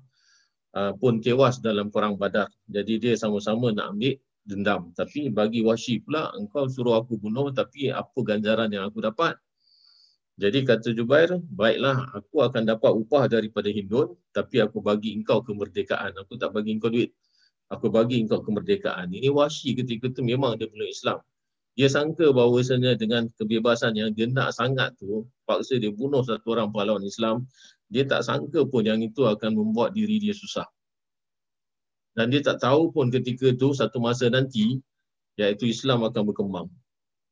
uh, pun tewas dalam perang badar. Jadi dia sama-sama nak ambil dendam. Tapi bagi Washi pula, engkau suruh aku bunuh tapi apa ganjaran yang aku dapat? Jadi kata Jubair, baiklah aku akan dapat upah daripada Hindun tapi aku bagi engkau kemerdekaan. Aku tak bagi engkau duit. Aku bagi engkau kemerdekaan. Ini Washi ketika itu memang dia belum Islam. Dia sangka bahawasanya dengan kebebasan yang dia nak sangat tu, paksa dia bunuh satu orang pahlawan Islam, dia tak sangka pun yang itu akan membuat diri dia susah dan dia tak tahu pun ketika itu satu masa nanti iaitu Islam akan berkembang.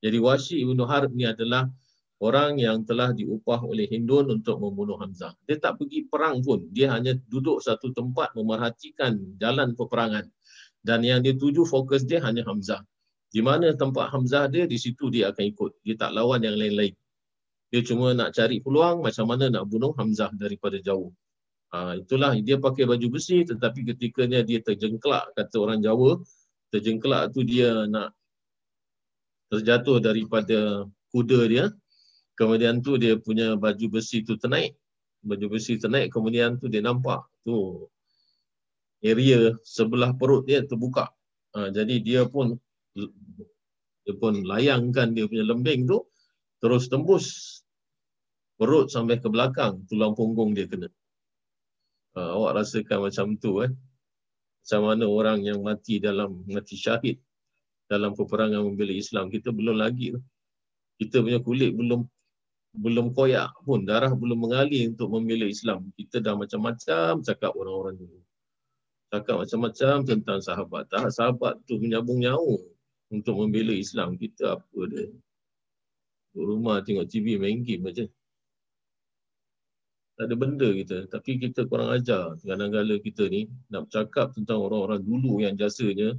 Jadi Washi Ibn Harb ni adalah orang yang telah diupah oleh Hindun untuk membunuh Hamzah. Dia tak pergi perang pun. Dia hanya duduk satu tempat memerhatikan jalan peperangan. Dan yang dia tuju fokus dia hanya Hamzah. Di mana tempat Hamzah dia, di situ dia akan ikut. Dia tak lawan yang lain-lain. Dia cuma nak cari peluang macam mana nak bunuh Hamzah daripada jauh. Ha, itulah dia pakai baju besi tetapi ketikanya dia terjengklak kata orang Jawa terjengklak tu dia nak terjatuh daripada kuda dia kemudian tu dia punya baju besi tu ternaik baju besi ternaik kemudian tu dia nampak tu area sebelah perut dia terbuka ha, jadi dia pun dia pun layangkan dia punya lembing tu terus tembus perut sampai ke belakang tulang punggung dia kena. Uh, awak rasakan macam tu eh? Macam mana orang yang mati dalam mati syahid dalam peperangan membela Islam kita belum lagi kita punya kulit belum belum koyak pun darah belum mengalir untuk membela Islam. Kita dah macam-macam cakap orang-orang dulu. Cakap macam-macam tentang sahabat. Tak sahabat tu menyambung nyawa untuk membela Islam kita apa dia Duduk rumah tengok TV main game aja. Tak ada benda kita. Tapi kita kurang ajar. Kadang-kadang kita ni nak bercakap tentang orang-orang dulu yang jasanya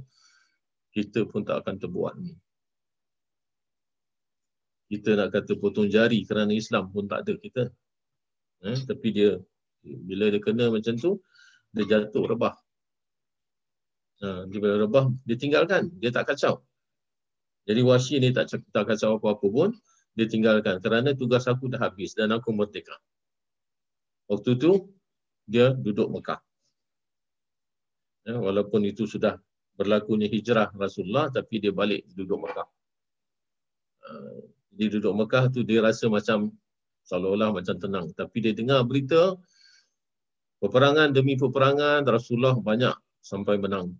kita pun tak akan terbuat ni. Kita nak kata potong jari kerana Islam pun tak ada kita. Eh, tapi dia bila dia kena macam tu, dia jatuh rebah. Ha, dia rebah, dia tinggalkan. Dia tak kacau. Jadi wasi ni tak, tak kacau apa-apa pun, dia tinggalkan. Kerana tugas aku dah habis dan aku merdeka. Waktu tu dia duduk Mekah. Ya, walaupun itu sudah berlakunya hijrah Rasulullah tapi dia balik duduk Mekah. Uh, dia duduk Mekah tu dia rasa macam seolah-olah macam tenang. Tapi dia dengar berita peperangan demi peperangan Rasulullah banyak sampai menang.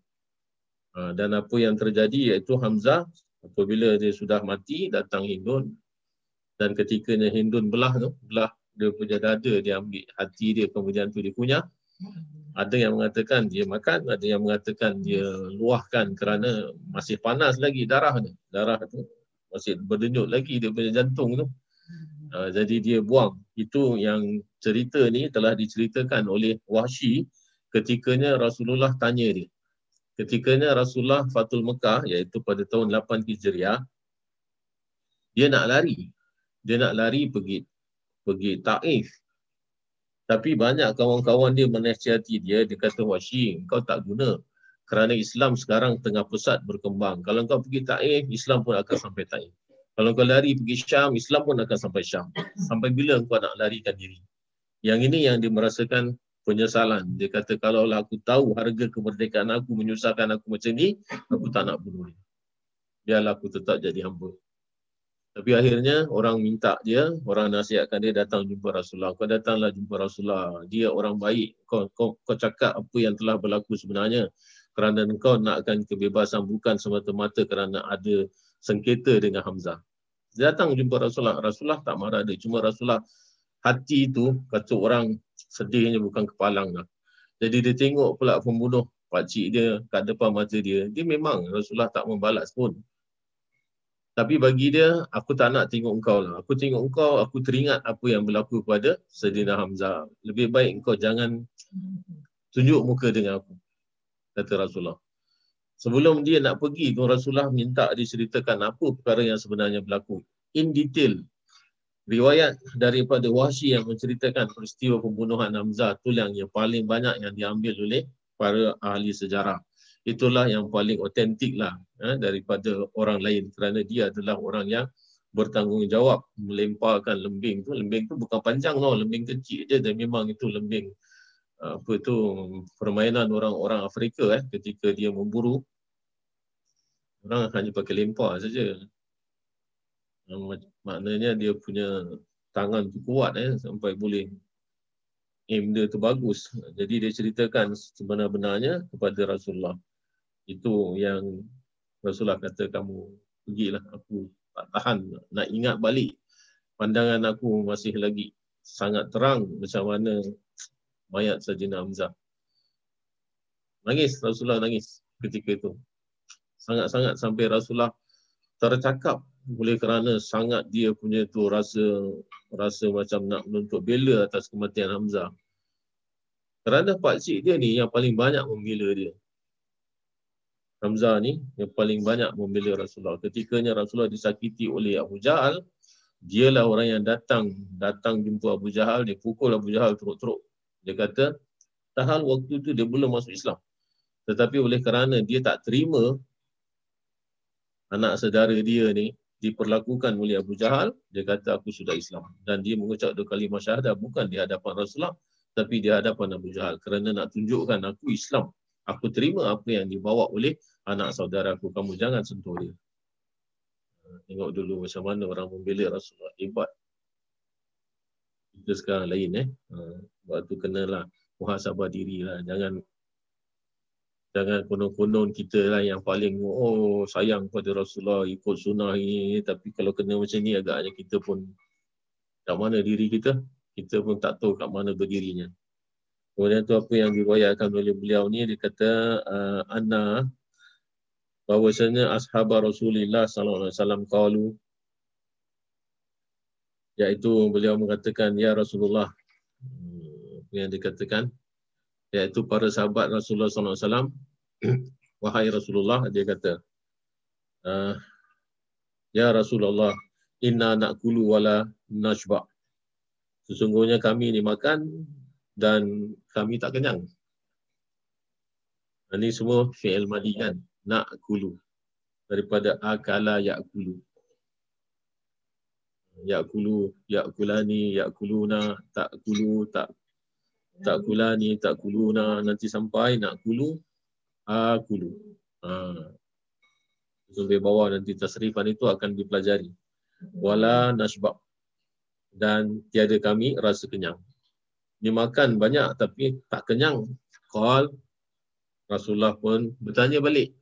Uh, dan apa yang terjadi iaitu Hamzah apabila dia sudah mati datang Hindun. Dan ketikanya Hindun belah tu belah dia punya dada dia ambil hati dia kemudian tu dia kunyah ada yang mengatakan dia makan ada yang mengatakan dia luahkan kerana masih panas lagi darah darah tu masih berdenyut lagi dia punya jantung tu. Uh, jadi dia buang. Itu yang cerita ni telah diceritakan oleh Wahsy ketikanya Rasulullah tanya dia ketikanya Rasulullah Fatul Mekah iaitu pada tahun 8 Hijriah dia nak lari dia nak lari pergi pergi Taif. Tapi banyak kawan-kawan dia menasihati dia, dia kata, Washi, kau tak guna. Kerana Islam sekarang tengah pesat berkembang. Kalau kau pergi Taif, Islam pun akan sampai Taif. Kalau kau lari pergi Syam, Islam pun akan sampai Syam. Sampai bila kau nak larikan diri? Yang ini yang dia merasakan penyesalan. Dia kata, kalau aku tahu harga kemerdekaan aku menyusahkan aku macam ni, aku tak nak bunuh dia. Biarlah aku tetap jadi hamba. Tapi akhirnya orang minta dia, orang nasihatkan dia datang jumpa Rasulullah. Kau datanglah jumpa Rasulullah. Dia orang baik. Kau, kau, kau cakap apa yang telah berlaku sebenarnya. Kerana kau nakkan kebebasan bukan semata-mata kerana ada sengketa dengan Hamzah. Dia datang jumpa Rasulullah. Rasulullah tak marah dia. Cuma Rasulullah hati itu kata orang sedihnya bukan kepalang lah. Jadi dia tengok pula pembunuh pakcik dia kat depan mata dia. Dia memang Rasulullah tak membalas pun. Tapi bagi dia, aku tak nak tengok engkau lah. Aku tengok engkau, aku teringat apa yang berlaku kepada Sedina Hamzah. Lebih baik engkau jangan tunjuk muka dengan aku. Kata Rasulullah. Sebelum dia nak pergi, Rasulullah minta diceritakan apa perkara yang sebenarnya berlaku. In detail. Riwayat daripada Wahsy yang menceritakan peristiwa pembunuhan Hamzah tu yang, yang paling banyak yang diambil oleh para ahli sejarah. Itulah yang paling otentik lah eh, daripada orang lain kerana dia adalah orang yang bertanggungjawab melemparkan lembing tu. Lembing tu bukan panjang tau lembing kecil je dan memang itu lembing apa tu permainan orang-orang Afrika eh ketika dia memburu. Orang hanya pakai lempar saja maknanya dia punya tangan tu kuat eh sampai boleh aim dia tu bagus jadi dia ceritakan sebenar-benarnya kepada Rasulullah itu yang Rasulullah kata kamu pergilah aku tak tahan nak ingat balik pandangan aku masih lagi sangat terang macam mana mayat Sajina Hamzah. Nangis Rasulullah nangis ketika itu. Sangat-sangat sampai Rasulullah tercakap oleh kerana sangat dia punya tu rasa rasa macam nak menuntut bela atas kematian Hamzah. Kerana pak cik dia ni yang paling banyak membela dia. Hamzah ni yang paling banyak membela Rasulullah. Ketikanya Rasulullah disakiti oleh Abu Jahal, dialah orang yang datang datang jumpa Abu Jahal, dia pukul Abu Jahal teruk-teruk. Dia kata, tahal waktu tu dia belum masuk Islam. Tetapi oleh kerana dia tak terima anak saudara dia ni diperlakukan oleh Abu Jahal, dia kata aku sudah Islam. Dan dia mengucap dua kali syahadah bukan di hadapan Rasulullah, tapi di hadapan Abu Jahal. Kerana nak tunjukkan aku Islam aku terima apa yang dibawa oleh anak saudara aku. Kamu jangan sentuh dia. Tengok dulu macam mana orang membela Rasulullah. Hebat. Kita sekarang lain eh. Sebab tu kenalah muhasabah diri lah. Jangan jangan konon-konon kita lah yang paling oh sayang pada Rasulullah ikut sunnah ini. Tapi kalau kena macam ni agaknya kita pun kat mana diri kita? Kita pun tak tahu kat mana berdirinya. Kemudian tu apa yang diwayatkan oleh beliau ni dia kata uh, anna bahwasanya ashab Rasulullah sallallahu alaihi wasallam qalu Iaitu beliau mengatakan, Ya Rasulullah, hmm, yang dikatakan, iaitu para sahabat Rasulullah SAW, Wahai Rasulullah, dia kata, uh, Ya Rasulullah, inna nakulu wala najba. Sesungguhnya kami ini makan dan kami tak kenyang. Ini semua fi'il madi kan. Nakulu. Daripada akala ya'kulu. Ya'kulu, ya'kulani, ya'kuluna, ta'kulu, tak tak kulani, tak kuluna, nanti sampai nak kulu, akulu. Ha. Sampai bawah nanti tasrifan itu akan dipelajari. Wala nasbab. Dan tiada kami rasa kenyang. Dia makan banyak tapi tak kenyang. Qal Rasulullah pun bertanya balik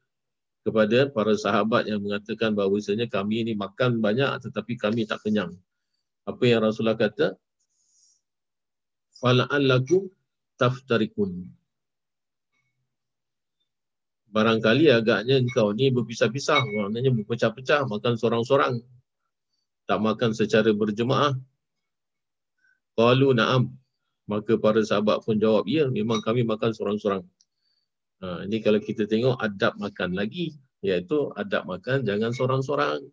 kepada para sahabat yang mengatakan bahawa kami ini makan banyak tetapi kami tak kenyang. Apa yang Rasulullah kata? Fala'allakum taftarikun barangkali agaknya engkau ni berpisah-pisah. Maknanya berpecah-pecah makan seorang-seorang tak makan secara berjemaah. Qalu na'am. Maka para sahabat pun jawab ya memang kami makan seorang-seorang ha, ini kalau kita tengok adab makan lagi iaitu adab makan jangan seorang-seorang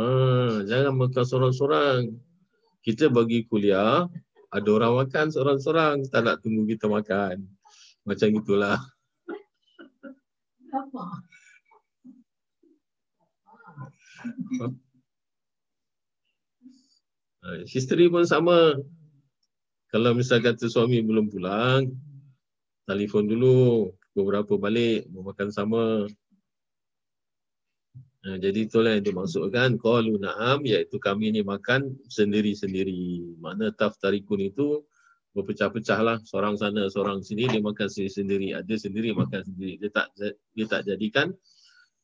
ha, jangan makan seorang-seorang kita bagi kuliah ada orang makan seorang-seorang tak nak tunggu kita makan. Macam itulah apa? History pun sama. Kalau misal kata suami belum pulang, telefon dulu, beberapa balik, makan sama. Nah, jadi itulah yang dimaksudkan qalu na'am iaitu kami ni makan sendiri-sendiri. Mana taftarikun itu berpecah-pecah lah. Seorang sana seorang sini dia makan sendiri-sendiri ada sendiri makan sendiri. Dia tak dia tak jadikan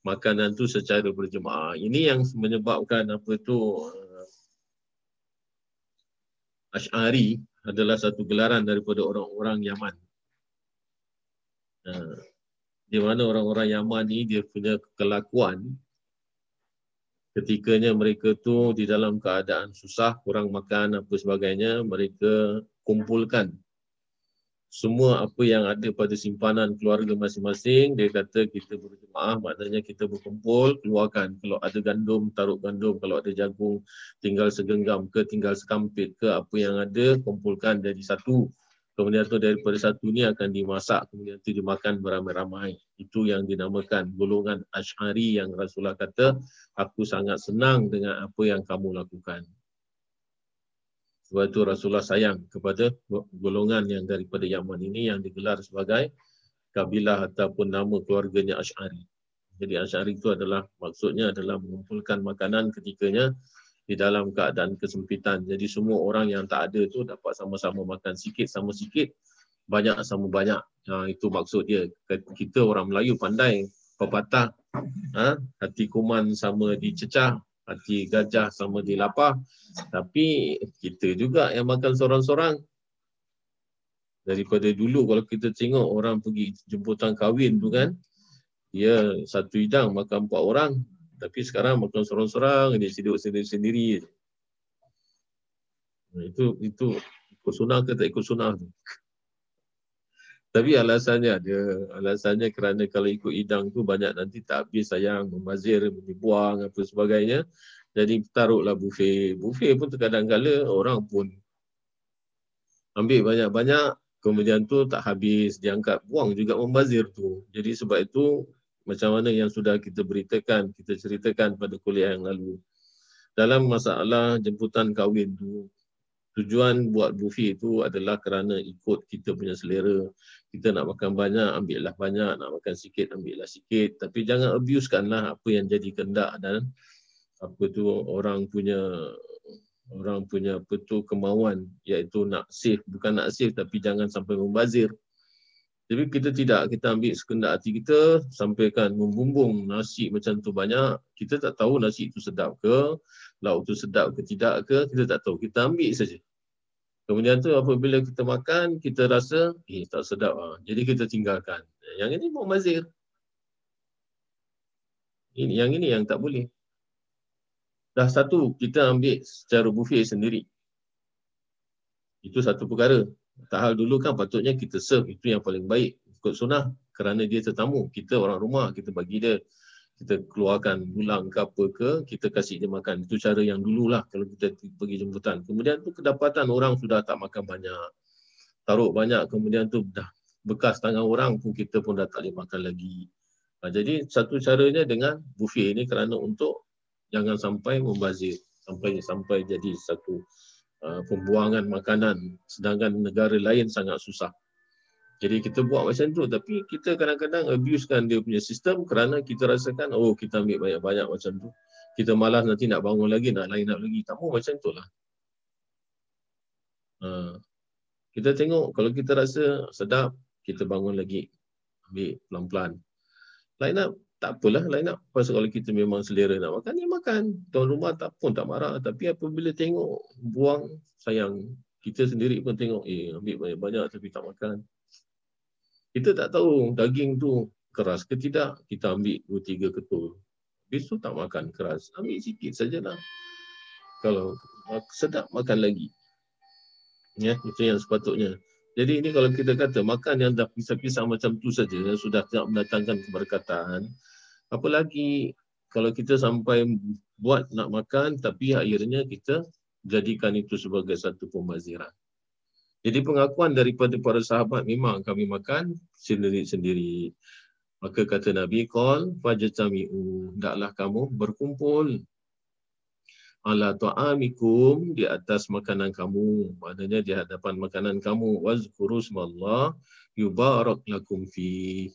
makanan tu secara berjemaah. Ini yang menyebabkan apa tu uh, Ash'ari adalah satu gelaran daripada orang-orang Yaman. Uh, di mana orang-orang Yaman ni dia punya kelakuan ketikanya mereka tu di dalam keadaan susah kurang makan apa sebagainya mereka kumpulkan semua apa yang ada pada simpanan keluarga masing-masing. Dia kata kita berjemaah maknanya kita berkumpul keluarkan. Kalau ada gandum taruh gandum. Kalau ada jagung tinggal segenggam ke tinggal sekampit ke apa yang ada kumpulkan jadi satu. Kemudian tu daripada satu ni akan dimasak kemudian tu dimakan beramai-ramai. Itu yang dinamakan golongan Ash'ari yang Rasulullah kata aku sangat senang dengan apa yang kamu lakukan sebab itu Rasulullah sayang kepada golongan yang daripada Yaman ini yang digelar sebagai kabilah ataupun nama keluarganya Ash'ari. Jadi Ash'ari itu adalah maksudnya adalah mengumpulkan makanan ketikanya di dalam keadaan kesempitan. Jadi semua orang yang tak ada tu dapat sama-sama makan sikit sama sikit, banyak sama banyak. Ha, itu maksud dia. Kita orang Melayu pandai pepatah ha, hati kuman sama dicecah, hati gajah sama di lapar. Tapi kita juga yang makan seorang-seorang. Daripada dulu kalau kita tengok orang pergi jemputan kahwin tu kan, dia satu hidang makan empat orang. Tapi sekarang makan seorang-seorang, dia siduk sendiri-sendiri. Itu itu ikut sunnah ke tak ikut sunnah tu. Tapi alasannya dia alasannya kerana kalau ikut hidang tu banyak nanti tak habis sayang membazir dibuang apa sebagainya. Jadi taruhlah buffet. Buffet pun terkadang kala orang pun ambil banyak-banyak kemudian tu tak habis diangkat buang juga membazir tu. Jadi sebab itu macam mana yang sudah kita beritakan, kita ceritakan pada kuliah yang lalu. Dalam masalah jemputan kahwin tu, tujuan buat buffet itu adalah kerana ikut kita punya selera. Kita nak makan banyak, ambillah banyak. Nak makan sikit, ambillah sikit. Tapi jangan abusekanlah apa yang jadi kendak dan apa tu orang punya orang punya apa tu kemauan iaitu nak save bukan nak save tapi jangan sampai membazir. Jadi kita tidak kita ambil sekendak hati kita sampaikan membumbung nasi macam tu banyak kita tak tahu nasi itu sedap ke lauk tu sedap ke tidak ke kita tak tahu kita ambil saja Kemudian tu apabila kita makan, kita rasa, eh tak sedap lah. Jadi kita tinggalkan. Yang ini mau mazir. Ini, yang ini yang tak boleh. Dah satu, kita ambil secara buffet sendiri. Itu satu perkara. Tahal dulu kan patutnya kita serve. Itu yang paling baik. Ikut sunnah. Kerana dia tetamu. Kita orang rumah. Kita bagi dia. Kita keluarkan bulang ke apa ke. Kita kasih dia makan. Itu cara yang dululah kalau kita pergi jemputan. Kemudian tu kedapatan orang sudah tak makan banyak. Taruh banyak. Kemudian tu dah bekas tangan orang pun kita pun dah tak boleh makan lagi. Ha, jadi satu caranya dengan buffet ini kerana untuk jangan sampai membazir sampai sampai jadi satu uh, pembuangan makanan sedangkan negara lain sangat susah. Jadi kita buat macam tu tapi kita kadang-kadang abusekan dia punya sistem kerana kita rasakan oh kita ambil banyak-banyak macam tu. Kita malas nanti nak bangun lagi, nak lain nak lagi. Tak mau macam tu lah. Uh, kita tengok kalau kita rasa sedap, kita bangun lagi. Ambil pelan-pelan line up tak apalah line up pasal kalau kita memang selera nak makan ya makan tuan rumah tak pun tak marah tapi apabila tengok buang sayang kita sendiri pun tengok eh ambil banyak-banyak tapi tak makan kita tak tahu daging tu keras ke tidak kita ambil 2 3 ketul. Habis tu tak makan keras ambil sikit sajalah. Kalau sedap makan lagi. Ya itu yang sepatutnya. Jadi ini kalau kita kata makan yang dah pisah-pisah macam tu saja sudah tidak mendatangkan keberkatan, apalagi kalau kita sampai buat nak makan tapi akhirnya kita jadikan itu sebagai satu pembaziran. Jadi pengakuan daripada para sahabat memang kami makan sendiri-sendiri. Maka kata Nabi, Qal fajtami'u, hendaklah kamu berkumpul. Ala ta'amikum di atas makanan kamu. Maknanya di hadapan makanan kamu. Wazkuru smallah yubarak lakum fi.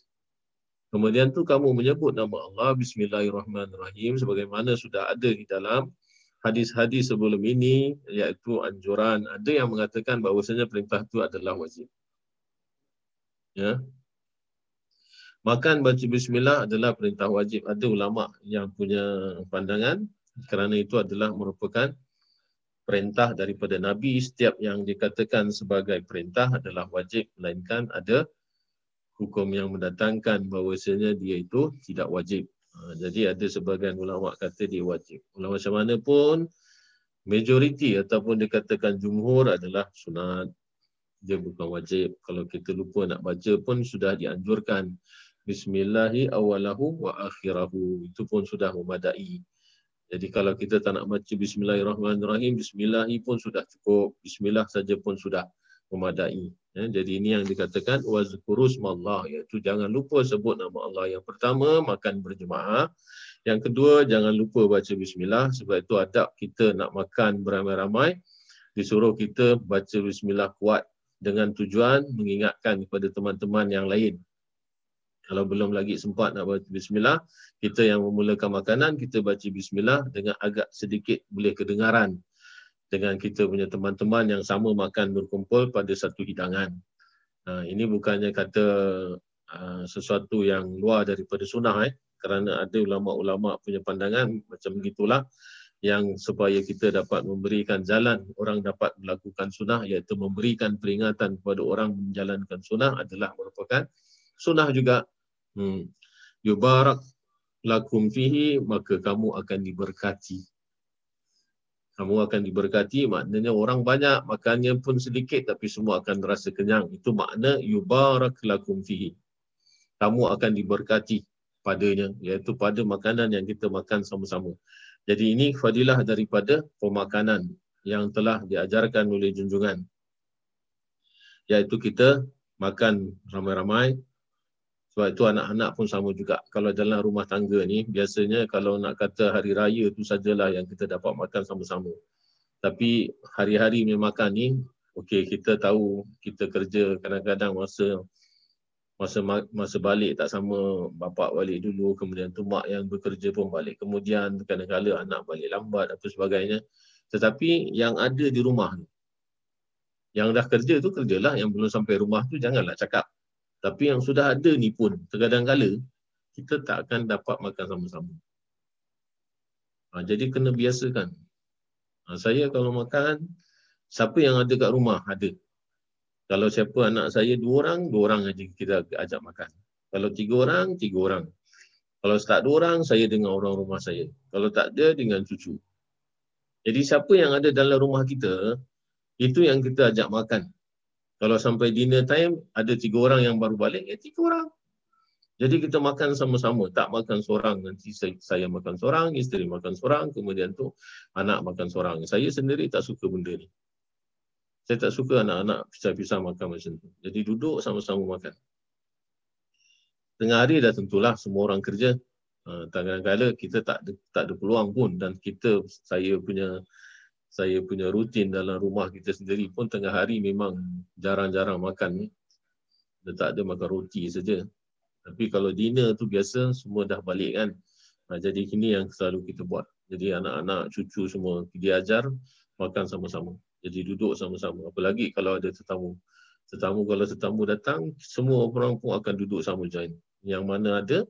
Kemudian tu kamu menyebut nama Allah bismillahirrahmanirrahim sebagaimana sudah ada di dalam hadis-hadis sebelum ini iaitu anjuran ada yang mengatakan bahawasanya perintah itu adalah wajib. Ya. Makan baca bismillah adalah perintah wajib. Ada ulama yang punya pandangan kerana itu adalah merupakan perintah daripada Nabi. Setiap yang dikatakan sebagai perintah adalah wajib melainkan ada hukum yang mendatangkan bahawasanya dia itu tidak wajib. Ha, jadi ada sebagian ulama kata dia wajib. Ulama macam mana pun majoriti ataupun dikatakan jumhur adalah sunat. Dia bukan wajib. Kalau kita lupa nak baca pun sudah dianjurkan. Bismillahi awalahu wa akhirahu. Itu pun sudah memadai. Jadi kalau kita tak nak baca Bismillahirrahmanirrahim, Bismillah pun sudah cukup. Bismillah saja pun sudah memadai. Ya, jadi ini yang dikatakan wazkurus mallah iaitu jangan lupa sebut nama Allah. Yang pertama makan berjemaah. Yang kedua jangan lupa baca bismillah sebab itu adab kita nak makan beramai-ramai disuruh kita baca bismillah kuat dengan tujuan mengingatkan kepada teman-teman yang lain kalau belum lagi sempat nak baca bismillah, kita yang memulakan makanan, kita baca bismillah dengan agak sedikit boleh kedengaran dengan kita punya teman-teman yang sama makan berkumpul pada satu hidangan. Nah, ini bukannya kata uh, sesuatu yang luar daripada sunnah eh kerana ada ulama-ulama punya pandangan macam begitulah yang supaya kita dapat memberikan jalan orang dapat melakukan sunnah iaitu memberikan peringatan kepada orang menjalankan sunnah adalah merupakan sunnah juga Hmm. Yubarak lakum fihi maka kamu akan diberkati. Kamu akan diberkati maknanya orang banyak makannya pun sedikit tapi semua akan rasa kenyang. Itu makna yubarak lakum fihi. Kamu akan diberkati padanya iaitu pada makanan yang kita makan sama-sama. Jadi ini fadilah daripada pemakanan yang telah diajarkan oleh junjungan. Iaitu kita makan ramai-ramai sebab itu anak-anak pun sama juga. Kalau dalam rumah tangga ni, biasanya kalau nak kata hari raya tu sajalah yang kita dapat makan sama-sama. Tapi hari-hari punya makan ni, okey kita tahu kita kerja kadang-kadang masa masa masa balik tak sama bapak balik dulu kemudian tu mak yang bekerja pun balik kemudian kadang-kadang anak balik lambat apa sebagainya tetapi yang ada di rumah tu yang dah kerja tu kerjalah yang belum sampai rumah tu janganlah cakap tapi yang sudah ada ni pun terkadang kala kita tak akan dapat makan sama-sama. Ha, jadi kena biasakan. Ha, saya kalau makan, siapa yang ada kat rumah ada. Kalau siapa anak saya dua orang, dua orang aja kita ajak makan. Kalau tiga orang, tiga orang. Kalau tak dua orang, saya dengan orang rumah saya. Kalau tak ada, dengan cucu. Jadi siapa yang ada dalam rumah kita, itu yang kita ajak makan. Kalau sampai dinner time, ada tiga orang yang baru balik, ya tiga orang. Jadi kita makan sama-sama, tak makan seorang. Nanti saya, makan seorang, isteri makan seorang, kemudian tu anak makan seorang. Saya sendiri tak suka benda ni. Saya tak suka anak-anak pisah-pisah makan macam tu. Jadi duduk sama-sama makan. Tengah hari dah tentulah semua orang kerja. Kadang-kadang kita tak ada, tak ada peluang pun dan kita saya punya saya punya rutin dalam rumah kita sendiri pun tengah hari memang jarang-jarang makan. Dia tak ada makan roti saja. Tapi kalau dinner tu biasa semua dah balik kan. Ha, jadi ini yang selalu kita buat. Jadi anak-anak, cucu semua diajar makan sama-sama. Jadi duduk sama-sama. Apalagi kalau ada tetamu. Tetamu kalau tetamu datang, semua orang pun akan duduk sama join. Yang mana ada,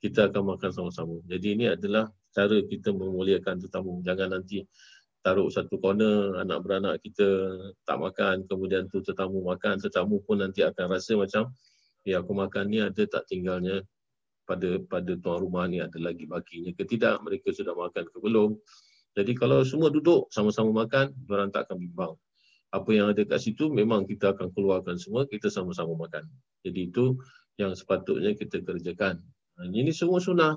kita akan makan sama-sama. Jadi ini adalah cara kita memuliakan tetamu. Jangan nanti taruh satu corner, anak beranak kita tak makan, kemudian tu tetamu makan, tetamu pun nanti akan rasa macam ya aku makan ni ada tak tinggalnya pada pada tuan rumah ni ada lagi bakinya ke tidak? Mereka sudah makan ke belum. Jadi kalau semua duduk sama-sama makan orang tak akan bimbang. Apa yang ada kat situ memang kita akan keluarkan semua kita sama-sama makan. Jadi itu yang sepatutnya kita kerjakan. Ini semua sunnah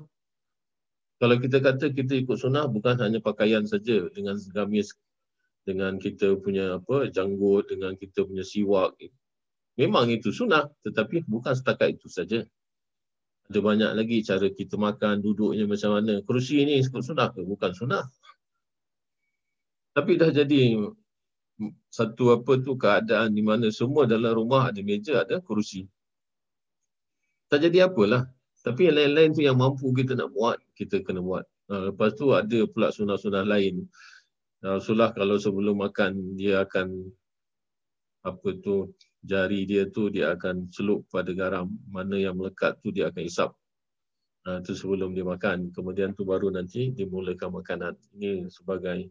kalau kita kata kita ikut sunnah bukan hanya pakaian saja dengan gamis dengan kita punya apa janggut dengan kita punya siwak Memang itu sunnah tetapi bukan setakat itu saja. Ada banyak lagi cara kita makan, duduknya macam mana. Kerusi ini ikut sunnah ke? Bukan sunnah. Tapi dah jadi satu apa tu keadaan di mana semua dalam rumah ada meja, ada kerusi. Tak jadi apalah. Tapi yang lain-lain tu yang mampu kita nak buat, kita kena buat. Ha, lepas tu ada pula sunnah-sunnah lain. Rasulullah kalau sebelum makan dia akan apa tu jari dia tu dia akan celup pada garam. Mana yang melekat tu dia akan isap. Ha, tu sebelum dia makan. Kemudian tu baru nanti dimulakan makanan. Ini sebagai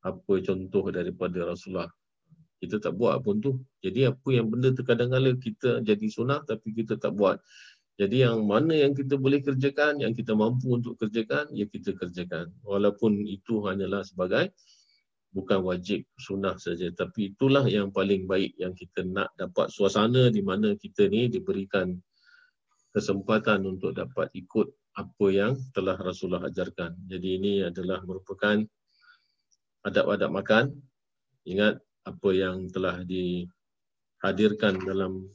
apa contoh daripada Rasulullah. Kita tak buat pun tu. Jadi apa yang benda tu kadang-kadang kita jadi sunnah tapi kita tak buat jadi yang mana yang kita boleh kerjakan yang kita mampu untuk kerjakan ya kita kerjakan walaupun itu hanyalah sebagai bukan wajib sunnah saja tapi itulah yang paling baik yang kita nak dapat suasana di mana kita ni diberikan kesempatan untuk dapat ikut apa yang telah Rasulullah ajarkan. Jadi ini adalah merupakan adab-adab makan. Ingat apa yang telah dihadirkan dalam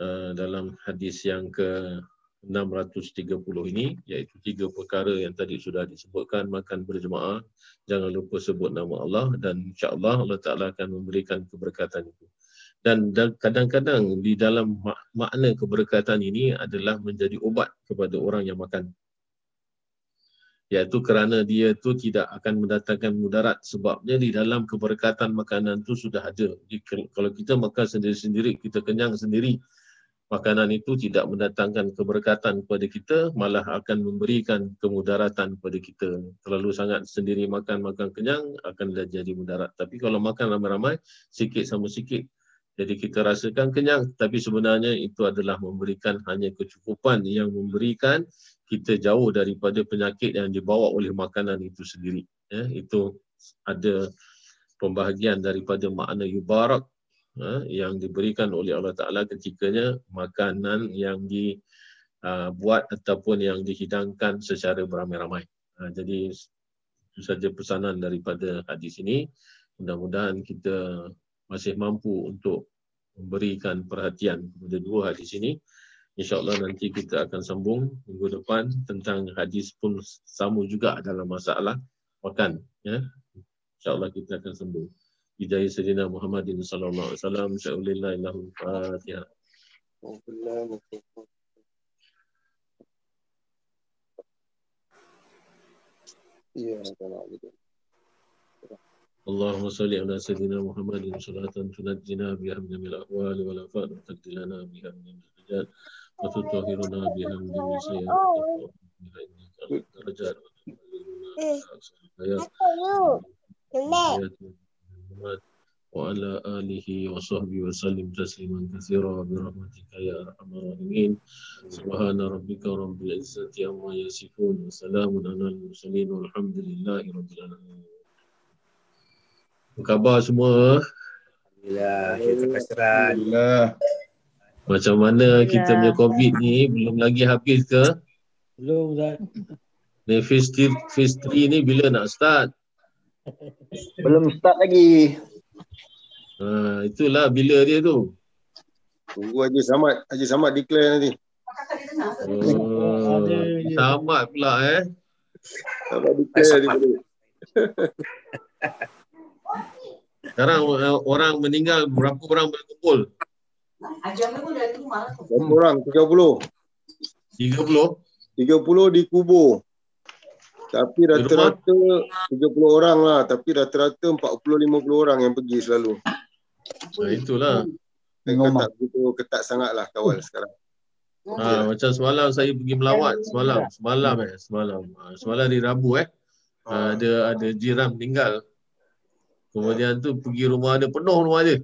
uh, dalam hadis yang ke 630 ini iaitu tiga perkara yang tadi sudah disebutkan makan berjemaah jangan lupa sebut nama Allah dan insya-Allah Allah Taala akan memberikan keberkatan itu. Dan kadang-kadang di dalam makna keberkatan ini adalah menjadi obat kepada orang yang makan. Iaitu kerana dia tu tidak akan mendatangkan mudarat. Sebabnya di dalam keberkatan makanan tu sudah ada. Jadi, kalau kita makan sendiri-sendiri kita kenyang sendiri makanan itu tidak mendatangkan keberkatan kepada kita malah akan memberikan kemudaratan kepada kita. Terlalu sangat sendiri makan makan kenyang akan jadi mudarat. Tapi kalau makan ramai-ramai sikit sama sikit jadi kita rasakan kenyang. Tapi sebenarnya itu adalah memberikan hanya kecukupan yang memberikan kita jauh daripada penyakit yang dibawa oleh makanan itu sendiri. Ya itu ada pembahagian daripada makna yubarak yang diberikan oleh Allah Ta'ala ketikanya makanan yang dibuat uh, ataupun yang dihidangkan secara beramai-ramai. Ha, jadi itu saja pesanan daripada hadis ini. Mudah-mudahan kita masih mampu untuk memberikan perhatian kepada dua hadis ini. InsyaAllah nanti kita akan sambung minggu depan tentang hadis pun sama juga dalam masalah makan. Ya. InsyaAllah kita akan sambung. Hidayah Sayyidina Muhammadin sallallahu alaihi wasallam sya'ulillah ilahul fatihah. اللهم صل على سيدنا محمد صلاة تنجينا بها من الأهوال والآفات وتقضي لنا بها من الرجال وتطهرنا بها من السيئات بها إنك الدرجات وتبلغنا الحياة محمد وعلى آله وصحبه وسلم تسليما كثيرا برحمتك يا أرحم الراحمين سبحان ربك رب العزة عما يصفون وسلام على المرسلين والحمد لله رب العالمين Apa khabar semua? Alhamdulillah, kita kasran. Alhamdulillah. Macam mana kita punya COVID ni belum lagi habis ke? Belum Ustaz. Ni phase 3, phase 3 ni bila nak start? Belum start lagi. Ha, itulah bila dia tu. Tunggu Haji Samad. Haji Samad declare nanti. Oh, tamat pula eh. Samad declare dia. Sekarang eh, orang meninggal berapa orang berkumpul? Berapa orang? 30. 30? 30 dikubur. Tapi rata-rata 30 orang lah. Tapi rata-rata 40-50 orang yang pergi selalu. Ha, itulah. Ketat, begitu ketat sangat lah kawal sekarang. Ha, macam semalam saya pergi melawat semalam, semalam eh, semalam. Ha, semalam di Rabu eh. Ha, ada ada jiran meninggal. Kemudian tu pergi rumah dia penuh rumah dia.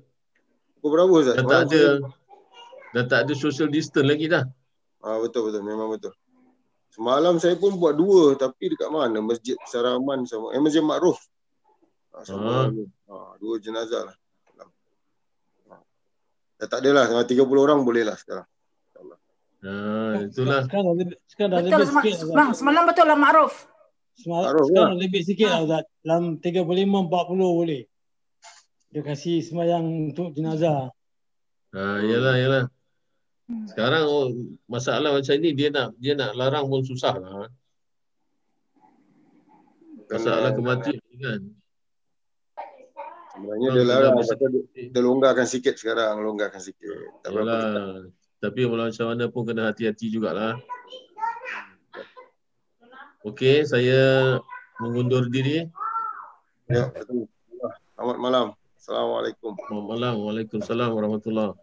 Pukul berapa Ustaz? Dah tak ada dah tak ada social distance lagi dah. Ah betul betul memang betul. Semalam saya pun buat dua tapi dekat mana? Masjid Saraman sama eh Masjid Makruf. Ah, sama Ah. ah, dua jenazah lah. Ah. Dah tak adalah dengan 30 orang boleh lah sekarang. Ha, itulah. Sekarang dah lebih, sekarang dah Betul lebih sema- sikit. Ustaz. semalam, semalam betul lah Ma'ruf. Semal- Taruh sekarang lah. lebih sikit lah Ustaz. Dalam 35 40 boleh. Dia kasih semayang untuk jenazah. Ha, yalah yalah. Sekarang oh, masalah macam ni dia nak dia nak larang pun susah lah. Masalah kematian kan. Sebenarnya dia larang dia, dia longgarkan sikit sekarang, longgarkan sikit. Tak. Yalah. Tapi walau macam mana pun kena hati-hati jugalah. Okey, saya mengundur diri. Ya, betul. Selamat malam. Assalamualaikum. Selamat malam. Waalaikumsalam warahmatullahi